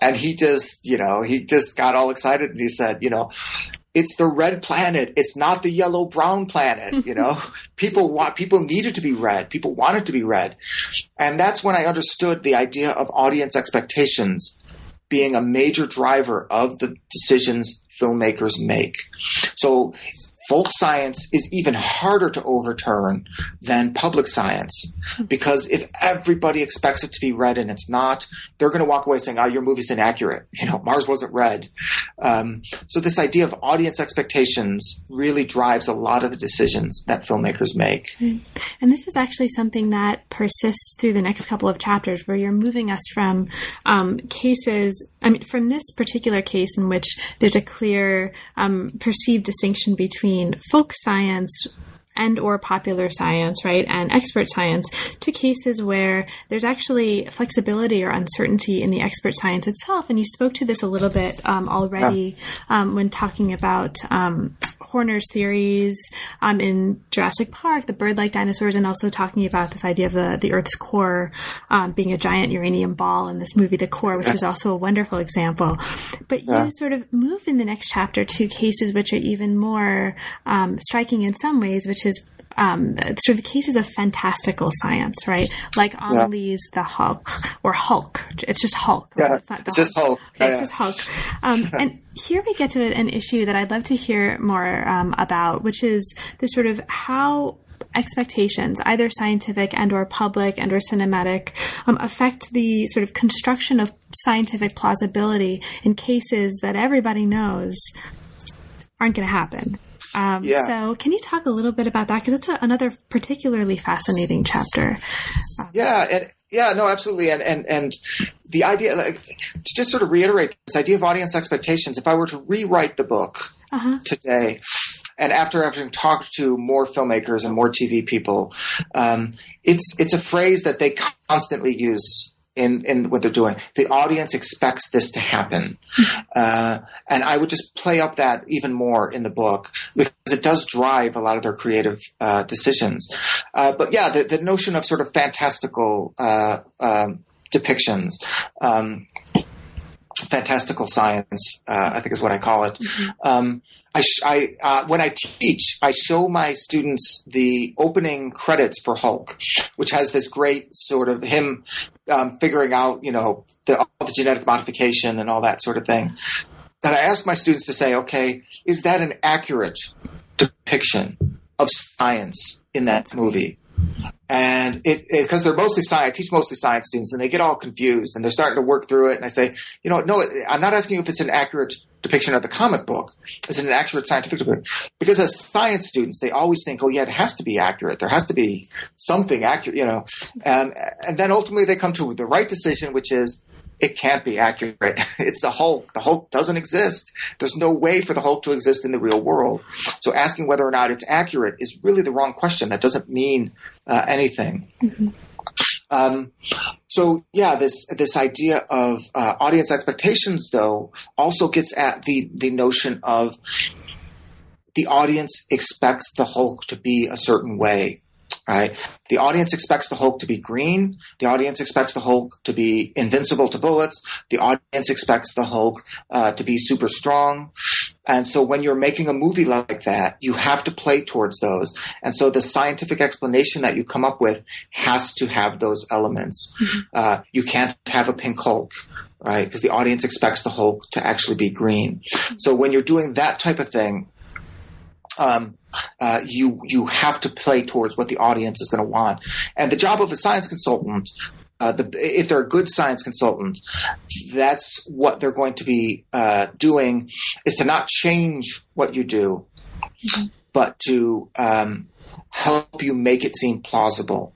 B: and he just, you know, he just got all excited and he said, you know, it's the red planet. It's not the yellow brown planet. You know, <laughs> people want people need it to be red. People want it to be red, and that's when I understood the idea of audience expectations being a major driver of the decisions filmmakers make. So folk science is even harder to overturn than public science because if everybody expects it to be red and it's not, they're going to walk away saying, "Oh, your movie's inaccurate." <laughs> You know, Mars wasn't red. Um, so this idea of audience expectations really drives a lot of the decisions that filmmakers make.
A: And this is actually something that persists through the next couple of chapters, where you're moving us from um, cases. I mean, from this particular case in which there's a clear um, perceived distinction between folk science and or popular science, right, and expert science to cases where there's actually flexibility or uncertainty in the expert science itself. And you spoke to this a little bit um, already um, when talking about um, Horner's theories um, in Jurassic Park, the bird-like dinosaurs, and also talking about this idea of the, the Earth's core um, being a giant uranium ball in this movie, The Core, which is also a wonderful example. But you sort of move in the next chapter to cases which are even more um, striking in some ways, which is um, sort of the cases of fantastical science, right? Like Ang Lee's The Hulk or Hulk. It's just Hulk. Right?
B: Yeah,
A: It's, not the
B: it's just Hulk.
A: Okay,
B: Yeah,
A: it's just Hulk. Um, and here we get to an issue that I'd love to hear more um, about, which is the sort of how expectations, either scientific and or public and or cinematic, um, affect the sort of construction of scientific plausibility in cases that everybody knows aren't going to happen. Um,
B: Yeah.
A: So, can you talk a little bit about that? Because it's a, another particularly fascinating chapter.
B: Yeah, and yeah, no, absolutely, and and and the idea, like, to just sort of reiterate this idea of audience expectations. If I were to rewrite the book today, and after having talked to more filmmakers and more TV people, um, it's it's a phrase that they constantly use. In, in what they're doing, the audience expects this to happen, uh, and I would just play up that even more in the book because it does drive a lot of their creative uh, decisions. Uh, but yeah, the, the notion of sort of fantastical uh, um, depictions. Um, fantastical science, uh, I think is what I call it. Um, I, sh- I uh, when I teach, I show my students the opening credits for Hulk, which has this great sort of him um, figuring out, you know, the, all the genetic modification and all that sort of thing. And I ask my students to say, okay, is that an accurate depiction of science in that movie? And it because they're mostly science. I teach mostly science students, and they get all confused, and they're starting to work through it. And I say, you know, no, I'm not asking you if it's an accurate depiction of the comic book. Is it an accurate scientific depiction? Because as science students, they always think, oh yeah, it has to be accurate. There has to be something accurate, you know. Um, and then ultimately, they come to the right decision, which is it can't be accurate. <laughs> It's the Hulk. The Hulk doesn't exist. There's no way for the Hulk to exist in the real world. So asking whether or not it's accurate is really the wrong question. That doesn't mean uh, anything. Um, so yeah, this this idea of uh, audience expectations, though, also gets at the the notion of the audience expects the Hulk to be a certain way right? The audience expects the Hulk to be green. The audience expects the Hulk to be invincible to bullets. The audience expects the Hulk uh, to be super strong. And so when you're making a movie like that, you have to play towards those. And so the scientific explanation that you come up with has to have those elements. Uh, you can't have a pink Hulk. Right, because the audience expects the Hulk to actually be green. So when you're doing that type of thing, um, uh, you you have to play towards what the audience is going to want. And the job of a science consultant, uh, the, if they're a good science consultant, that's what they're going to be uh, doing is to not change what you do, but to um, help you make it seem plausible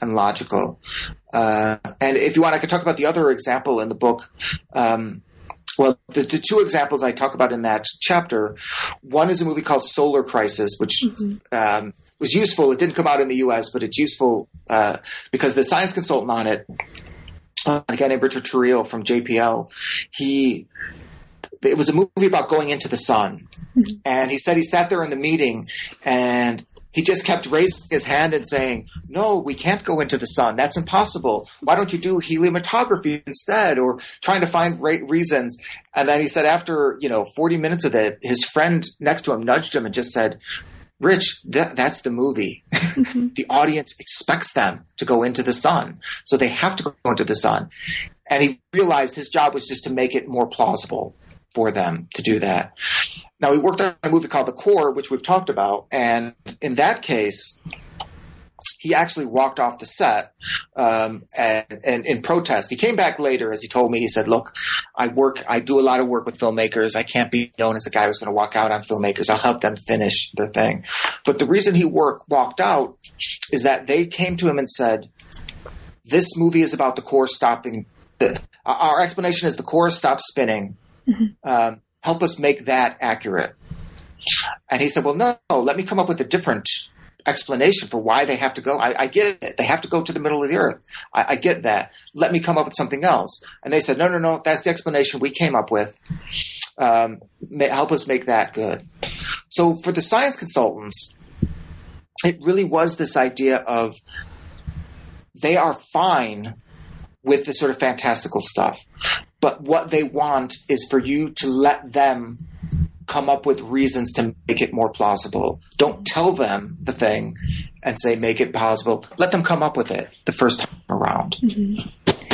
B: and logical. Uh, and if you want, I could talk about the other example in the book. Um, well, the, the two examples I talk about in that chapter, one is a movie called Solar Crisis, which um, was useful. It didn't come out in the U.S., but it's useful uh, because the science consultant on it, uh, a guy named Richard Terrile from JPL, he it was a movie about going into the sun, and he said he sat there in the meeting and he just kept raising his hand and saying, "No, we can't go into the sun. That's impossible. Why don't you do heliometography instead?" Or trying to find ra- reasons. And then he said, after you know, forty minutes of it, his friend next to him nudged him and just said, "Rich, that, that's the movie. Mm-hmm. <laughs> the audience expects them to go into the sun, so they have to go into the sun." And he realized his job was just to make it more plausible for them to do that. Now, he worked on a movie called The Core, which we've talked about, and in that case, he actually walked off the set um, and, and in protest. He came back later, as he told me. He said, "Look, I work. I do a lot of work with filmmakers. I can't be known as a guy who's going to walk out on filmmakers. I'll help them finish their thing." But the reason he work, walked out is that they came to him and said, "This movie is about the core stopping. The, our explanation is the core stops spinning." Um, help us make that accurate. And he said, well, no, let me come up with a different explanation for why they have to go. I, I get it. They have to go to the middle of the earth. I, I, get that. Let me come up with something else. And they said, no, no, no, that's the explanation we came up with. Um, may, help us make that good. So for the science consultants, it really was this idea of they are fine with this sort of fantastical stuff. But what they want is for you to let them come up with reasons to make it more plausible. Don't tell them the thing and say, make it plausible. Let them come up with it the first time around.
A: Mm-hmm.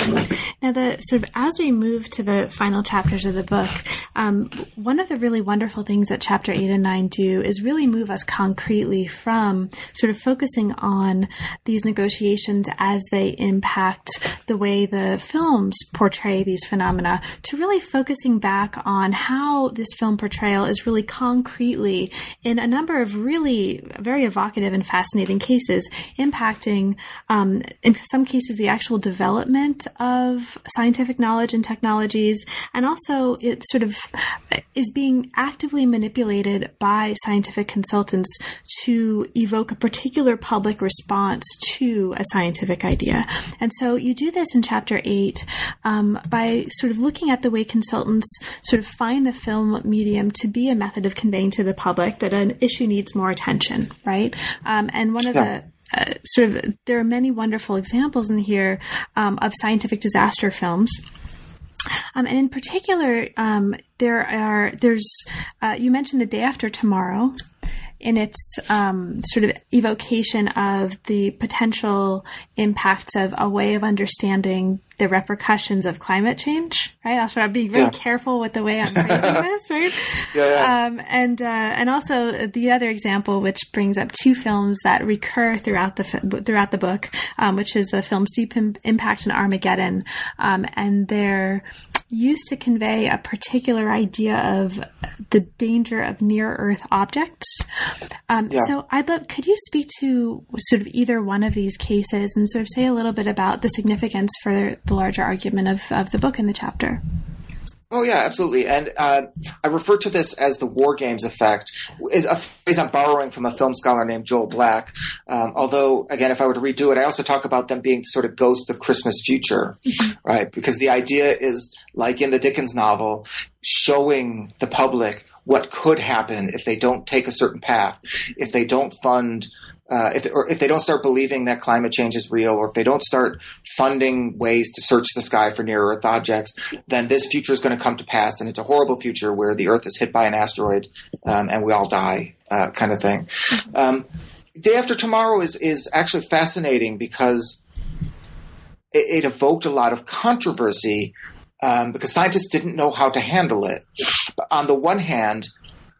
A: <laughs> Now, the sort of as we move to the final chapters of the book, um, one of the really wonderful things that chapter eight and nine do is really move us concretely from sort of focusing on these negotiations as they impact the way the films portray these phenomena to really focusing back on how this film portrayal is really concretely in a number of really very evocative and fascinating cases impacting, um, in some cases, the actual development of scientific knowledge and technologies, and also it sort of is being actively manipulated by scientific consultants to evoke a particular public response to a scientific idea. And so you do this in chapter eight um, by sort of looking at the way consultants sort of find the film medium to be a method of conveying to the public that an issue needs more attention, right? Um, and one of yeah. the uh, sort of there are many wonderful examples in here um, of scientific disaster films. Um, and in particular, um, there are there's uh, you mentioned the day after tomorrow, in its um, sort of evocation of the potential impacts of a way of understanding the repercussions of climate change, right? I'll try to be really yeah. careful with the way I'm phrasing <laughs> this, right?
B: Yeah, yeah.
A: Um, and uh, and also the other example, which brings up two films that recur throughout the throughout the book, um, which is the films Deep Impact and Armageddon, um, and they're used to convey a particular idea of the danger of near Earth objects. Um, yeah. So I'd love, could you speak to sort of either one of these cases and sort of say a little bit about the significance for the larger argument of, of the book in the chapter?
B: Oh yeah, absolutely. And uh, I refer to this as the war games effect. It's a phrase I'm borrowing from a film scholar named Joel Black. Um, although, again, if I were to redo it, I also talk about them being sort of ghosts of Christmas future, mm-hmm. right? Because the idea is, like in the Dickens novel, showing the public what could happen if they don't take a certain path, if they don't fund uh, if or if they don't start believing that climate change is real, or if they don't start funding ways to search the sky for near Earth objects, then this future is going to come to pass, and it's a horrible future where the Earth is hit by an asteroid um, and we all die, uh, kind of thing. Um, Day after tomorrow is is actually fascinating because it, it evoked a lot of controversy um, because scientists didn't know how to handle it. But on the one hand,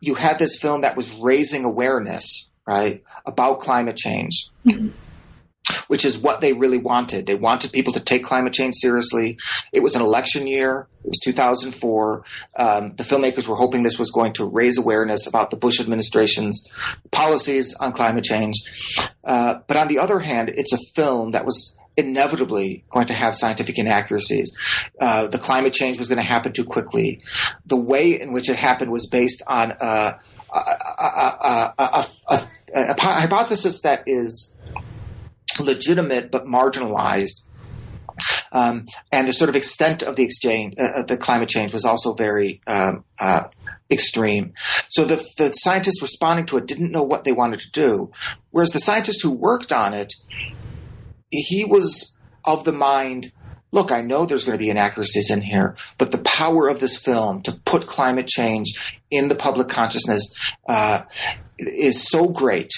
B: you had this film that was raising awareness right, about climate change. Which is what they really wanted. They wanted people to take climate change seriously. It was an election year. It was 2004. Um, the filmmakers were hoping this was going to raise awareness about the Bush administration's policies on climate change. Uh, but on the other hand, it's a film that was inevitably going to have scientific inaccuracies. Uh, the climate change was going to happen too quickly. The way in which it happened was based on uh, a, a, a, a, hypothesis that is legitimate but marginalized. Um, and the sort of extent of the exchange, uh, the climate change was also very um, uh, extreme. So the, the scientists responding to it didn't know what they wanted to do. Whereas the scientist who worked on it, he was of the mind, look, I know there's going to be inaccuracies in here, but the power of this film to put climate change in the public consciousness uh, is so great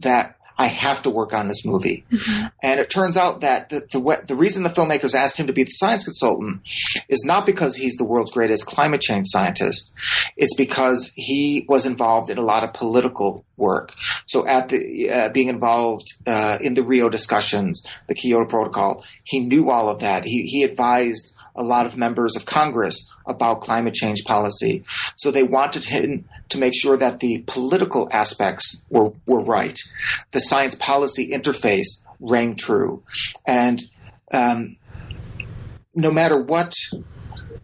B: that I have to work on this movie. Mm-hmm. And it turns out that the, the, the, reason the filmmakers asked him to be the science consultant is not because he's the world's greatest climate change scientist. It's because he was involved in a lot of political work. So at the, uh, being involved uh, in the Rio discussions, the Kyoto Protocol, he knew all of that. He, he advised a lot of members of Congress about climate change policy. So they wanted him to make sure that the political aspects were, were right. The science policy interface rang true. And um, no matter what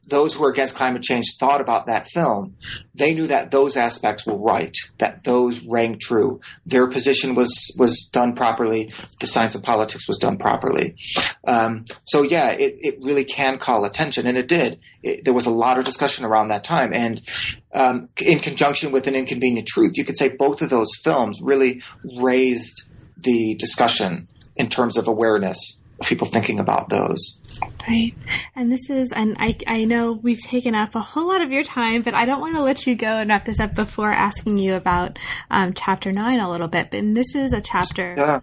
B: those who were against climate change thought about that film, they knew that those aspects were right, that those rang true. Their position was was done properly. The science of politics was done properly. Um, so yeah, it, it really can call attention, and it did. It, there was a lot of discussion around that time, and um, in conjunction with an inconvenient truth, you could say both of those films really raised the discussion in terms of awareness of people thinking about those.
A: Right. And this is, and I, I know we've taken up a whole lot of your time, but I don't want to let you go and wrap this up before asking you about um, chapter nine a little bit. But this is a chapter yeah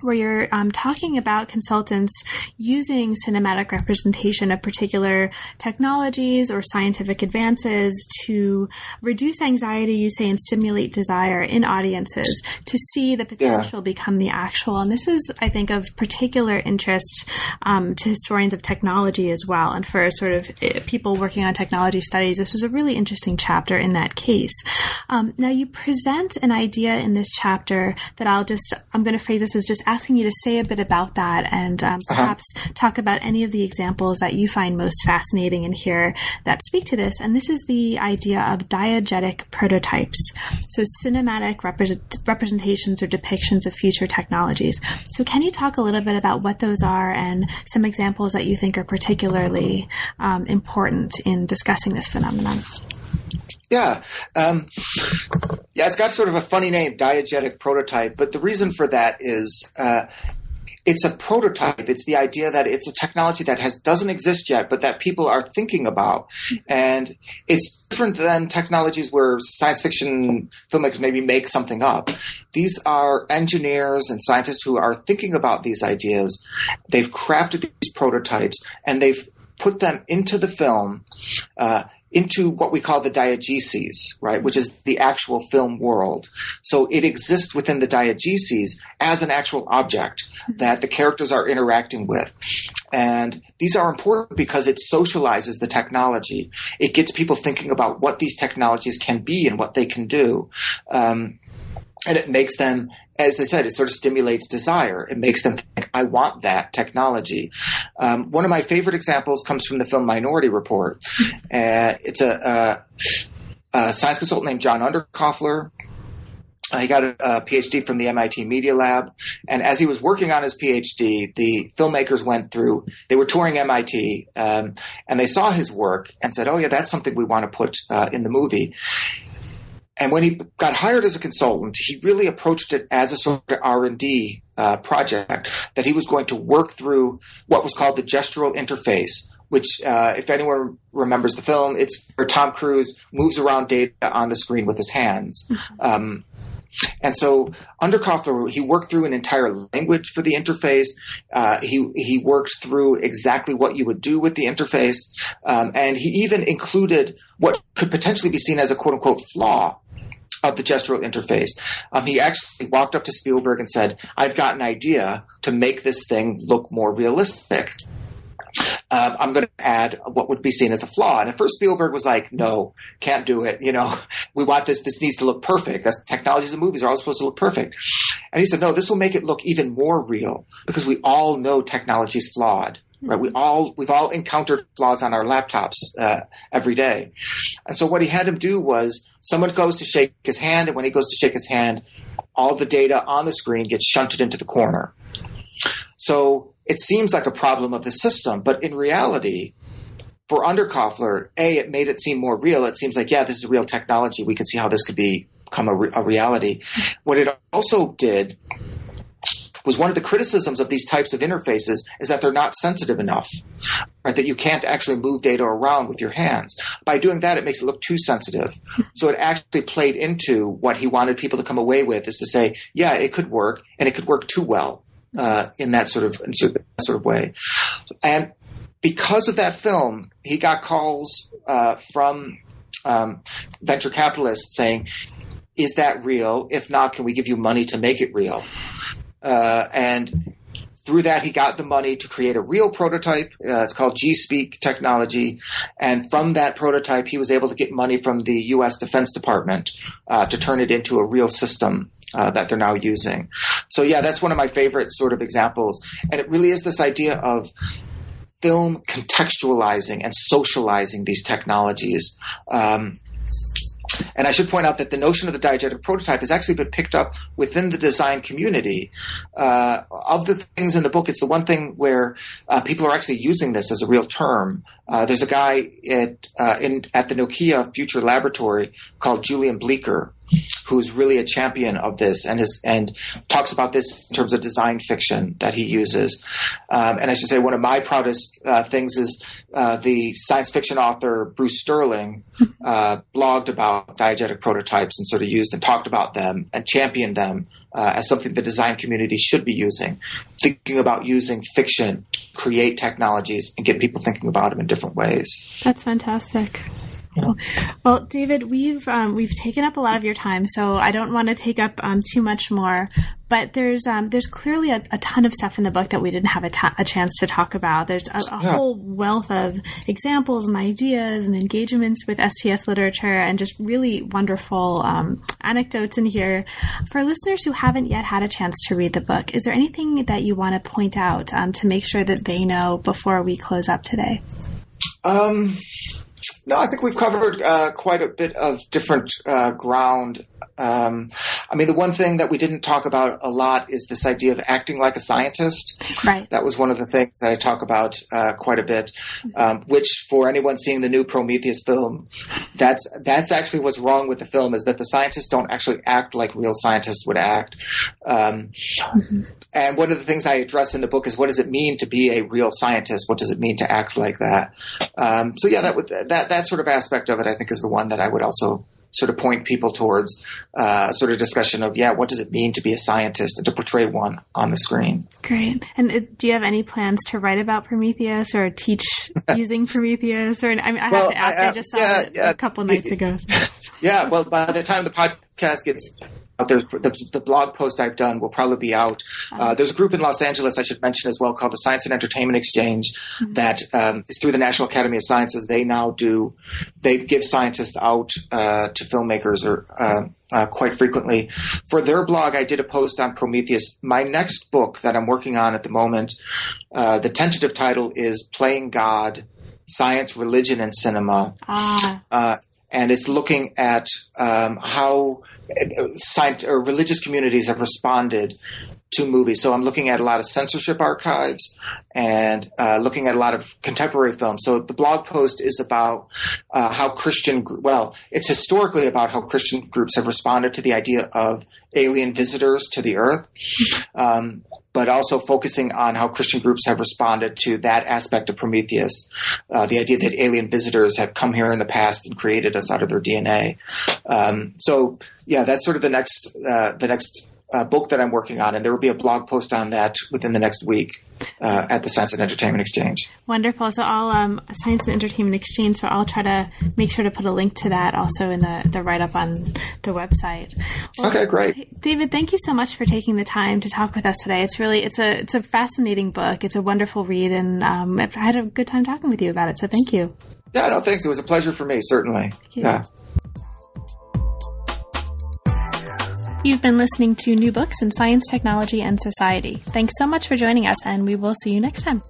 A: where you're um, talking about consultants using cinematic representation of particular technologies or scientific advances to reduce anxiety, you say, and stimulate desire in audiences to see the potential yeah. become the actual. And this is, I think, of particular interest um, to historians of technology as well. And for sort of eh, people working on technology studies, this was a really interesting chapter in that case. Um, now, you present an idea in this chapter that I'll just, I'm going to phrase this as just asking you to say a bit about that and um, uh-huh. perhaps uh-huh. talk about any of the examples that you find most fascinating in here that speak to this. And this is the idea of diegetic prototypes. So, cinematic represent- representations or depictions of future technologies. So, can you talk a little bit about what those are and some examples that you think are particularly um, important in discussing this phenomenon?
B: Yeah. Um, yeah, it's got sort of a funny name, diegetic prototype, but the reason for that is uh, it's a prototype. It's the idea that it's a technology that has doesn't exist yet, but that people are thinking about, and it's different than technologies where science fiction filmmakers maybe make something up. These are engineers and scientists who are thinking about these ideas. They've crafted these prototypes and they've put them into the film. Uh, into what we call the diegesis, right, which is the actual film world. So it exists within the diegesis as an actual object that the characters are interacting with. And these are important because it socializes the technology. It gets people thinking about what these technologies can be and what they can do. Um, and it makes them as I said, it sort of stimulates desire. It makes them think, I want that technology. Um, one of my favorite examples comes from the film Minority Report. <laughs> Uh, it's a, a, a, science consultant named John Underkoffler. Uh, he got a, a, PhD from the MIT Media Lab. And as he was working on his PhD, the filmmakers went through, they were touring MIT, um, and they saw his work and said, Oh, yeah, that's something we want to put uh, in the movie. And when he got hired as a consultant, he really approached it as a sort of R and D uh, project that he was going to work through what was called the gestural interface. Which, uh, if anyone remembers the film, it's where Tom Cruise moves around data on the screen with his hands. Mm-hmm. Um, and so under Underkoffler, he worked through an entire language for the interface. Uh, he he worked through exactly what you would do with the interface, um, and he even included what could potentially be seen as a quote unquote flaw of the gestural interface. Um, he actually walked up to Spielberg and said, I've got an idea to make this thing look more realistic. Um, I'm going to add what would be seen as a flaw. And at first, Spielberg was like, "No, can't do it. You know, <laughs> we want this. This needs to look perfect. That's technologies and movies are all supposed to look perfect." And he said, "No, this will make it look even more real because we all know technology is flawed right? We all we've all encountered flaws on our laptops uh, every day, and so what he had him do was someone goes to shake his hand, and when he goes to shake his hand, all the data on the screen gets shunted into the corner. So it seems like a problem of the system, but in reality, for Underkoffler, A, it made it seem more real. It seems like, yeah, this is real technology. We can see how this could be, become a, re- a reality. What it also did was one of the criticisms of these types of interfaces is that they're not sensitive enough, right? That you can't actually move data around with your hands. By doing that, it makes it look too sensitive. So it actually played into what he wanted people to come away with is to say, yeah, it could work and it could work too well, uh, in that sort of, sort of way. And because of that film, he got calls, uh, from, um, venture capitalists saying, is that real? If not, can we give you money to make it real? Uh, and through that, he got the money to create a real prototype. Uh, it's called G-Speak technology. And from that prototype, he was able to get money from the U.S. Defense Department uh, to turn it into a real system. Uh, that they're now using. So yeah, that's one of my favorite sort of examples. And it really is this idea of film contextualizing and socializing these technologies. Um, and I should point out that the notion of the diegetic prototype has actually been picked up within the design community. Uh, of the things in the book, it's the one thing where uh, people are actually using this as a real term. Uh, there's a guy at uh, in at the Nokia Future Laboratory called Julian Bleecker, who's really a champion of this and is and talks about this in terms of design fiction that he uses. Um, and I should say one of my proudest uh, things is uh, the science fiction author Bruce Sterling uh, blogged about diegetic prototypes and sort of used and talked about them and championed them uh, as something the design community should be using. Thinking about using fiction, create technologies, and get people thinking about them in different ways.
A: That's fantastic. Well, David, we've um, we've taken up a lot of your time, so I don't want to take up um, too much more. But there's um, there's clearly a, a, ton of stuff in the book that we didn't have a, chance to talk about. There's a, a yeah. whole wealth of examples and ideas and engagements with STS literature, and just really wonderful um, anecdotes in here. For listeners who haven't yet had a chance to read the book, is there anything that you want to point out um, to make sure that they know before we close up today?
B: Um no, I think we've covered uh, quite a bit of different uh, ground. Um, I mean, the one thing that we didn't talk about a lot is this idea of acting like a scientist.
A: Right.
B: That was one of the things that I talk about uh, quite a bit. Um, which, for anyone seeing the new Prometheus film, that's that's actually what's wrong with the film is that the scientists don't actually act like real scientists would act. Um, mm-hmm. And one of the things I address in the book is what does it mean to be a real scientist? What does it mean to act like that? Um, so yeah, that would, that that sort of aspect of it, I think, is the one that I would also sort of point people towards uh, sort of discussion of yeah, what does it mean to be a scientist and to portray one on the screen?
A: Great. And uh, do you have any plans to write about Prometheus or teach <laughs> using Prometheus? Or I mean, I well, have to ask. I, I, I just saw yeah, it yeah, a couple nights ago. <laughs>
B: yeah. Well, by the time the podcast gets there's the, the, blog post I've done will probably be out. Uh, there's a group in Los Angeles I should mention as well called the Science and Entertainment Exchange mm-hmm. that um, is through the National Academy of Sciences. They now do they give scientists out uh, to filmmakers or uh, uh, quite frequently. For their blog, I did a post on Prometheus. My next book that I'm working on at the moment, uh, the tentative title is Playing God: Science, Religion, and Cinema.
A: Ah.
B: Uh, and it's looking at um, how science, or religious communities have responded to movies. So I'm looking at a lot of censorship archives and uh, looking at a lot of contemporary films. So the blog post is about uh, how Christian, well, it's historically about how Christian groups have responded to the idea of alien visitors to the earth. Um, but also focusing on how Christian groups have responded to that aspect of Prometheus, uh, the idea that alien visitors have come here in the past and created us out of their DNA. Um, so, yeah, that's sort of the next uh, the next uh, book that I'm working on, and there will be a blog post on that within the next week uh, at the Science and Entertainment Exchange.
A: Wonderful. So I'll um, Science and Entertainment Exchange. So I'll try to make sure to put a link to that also in the the write up on the website.
B: Well, okay, great.
A: David, thank you so much for taking the time to talk with us today. It's really it's a it's a fascinating book. It's a wonderful read, and um, I had a good time talking with you about it. So thank you.
B: Yeah, no, thanks. It was a pleasure for me. Certainly. Yeah.
A: You've been listening to New Books in Science, Technology, and Society. Thanks so much for joining us, and we will see you next time.